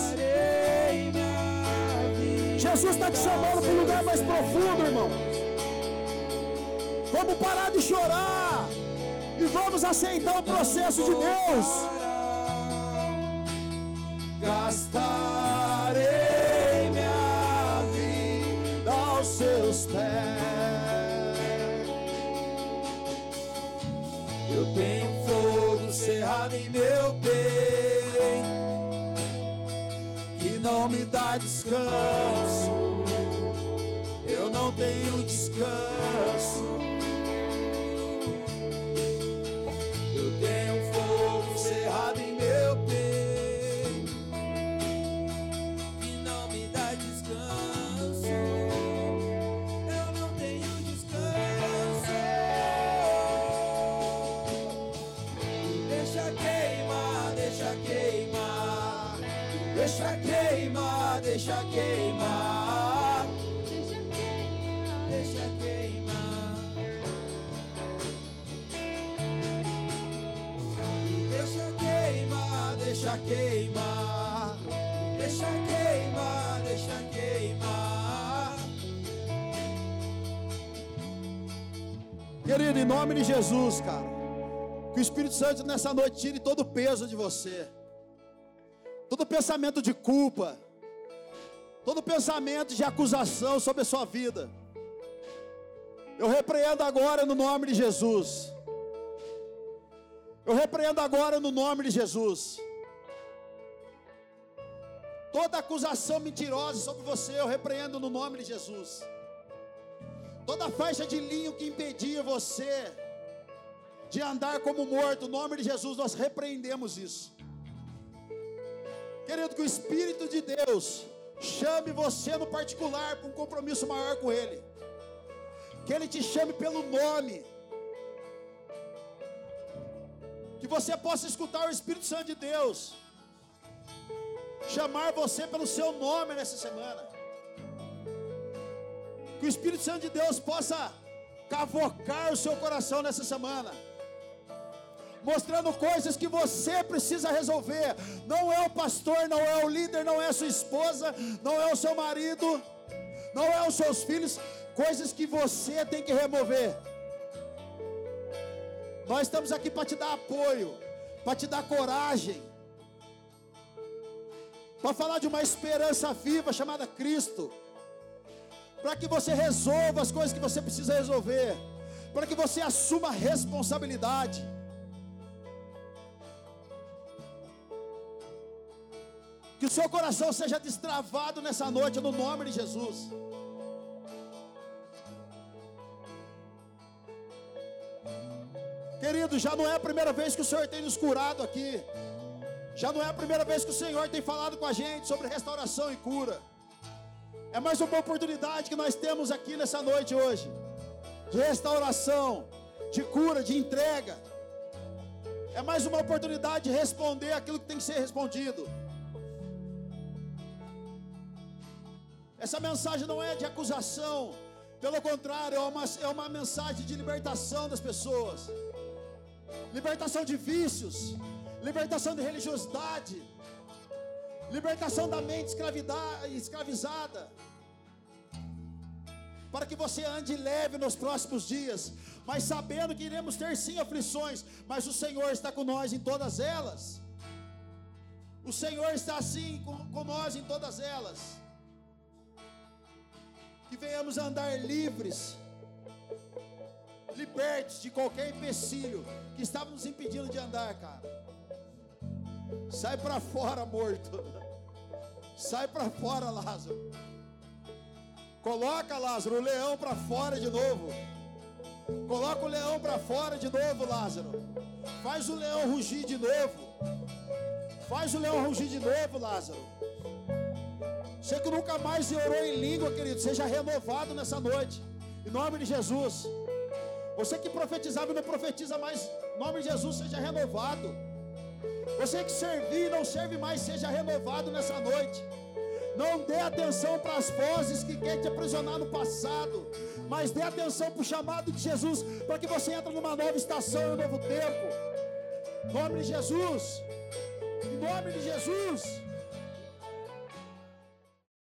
Jesus está te chamando para um lugar mais profundo, irmão. Vamos parar de chorar e vamos aceitar o processo de Deus. Gastarei não me dá descanso. Eu não tenho descanso. Querido, em nome de Jesus, cara. Que o Espírito Santo nessa noite tire todo o peso de você. Todo pensamento de culpa. Todo pensamento de acusação sobre a sua vida. Eu repreendo agora no nome de Jesus. Eu repreendo agora no nome de Jesus. Toda acusação mentirosa sobre você, eu repreendo no nome de Jesus. Toda faixa de linho que impedia você de andar como morto, no nome de Jesus, nós repreendemos isso. Querido, que o Espírito de Deus chame você no particular para um compromisso maior com Ele. Que Ele te chame pelo nome. Que você possa escutar o Espírito Santo de Deus chamar você pelo seu nome nessa semana. Que o Espírito Santo de Deus possa cavocar o seu coração nessa semana. Mostrando coisas que você precisa resolver. Não é o pastor, não é o líder, não é a sua esposa, não é o seu marido, não é os seus filhos. Coisas que você tem que remover. Nós estamos aqui para te dar apoio, para te dar coragem para falar de uma esperança viva chamada Cristo, para que você resolva as coisas que você precisa resolver, para que você assuma responsabilidade. Que o seu coração seja destravado nessa noite, no nome de Jesus. Querido, já não é a primeira vez que o Senhor tem nos curado aqui. Já não é a primeira vez que o Senhor tem falado com a gente sobre restauração e cura. É mais uma oportunidade que nós temos aqui nessa noite hoje. De restauração, de cura, de entrega. É mais uma oportunidade de responder aquilo que tem que ser respondido. Essa mensagem não é de acusação, pelo contrário, é uma, é uma mensagem de libertação das pessoas, libertação de vícios, libertação de religiosidade, libertação da mente escravizada, para que você ande leve nos próximos dias, mas sabendo que iremos ter sim aflições, mas o Senhor está com nós em todas elas. O Senhor está assim com, com nós em todas elas. Que venhamos andar livres, libertos de qualquer empecilho que estava nos impedindo de andar, cara. Sai para fora, morto. Sai para fora, Lázaro. Coloca, Lázaro, o leão para fora de novo. Coloca o leão para fora de novo, Lázaro. Faz o leão rugir de novo. Faz o leão rugir de novo, Lázaro. Você que nunca mais orou em língua, querido, seja renovado nessa noite. Em nome de Jesus. Você que profetizava e não profetiza mais, em nome de Jesus, seja renovado. Você que servir e não serve mais, seja renovado nessa noite. Não dê atenção para as vozes que querem te aprisionar no passado, mas dê atenção para o chamado de Jesus, para que você entre numa nova estação um novo tempo. Em nome de Jesus. Em nome de Jesus.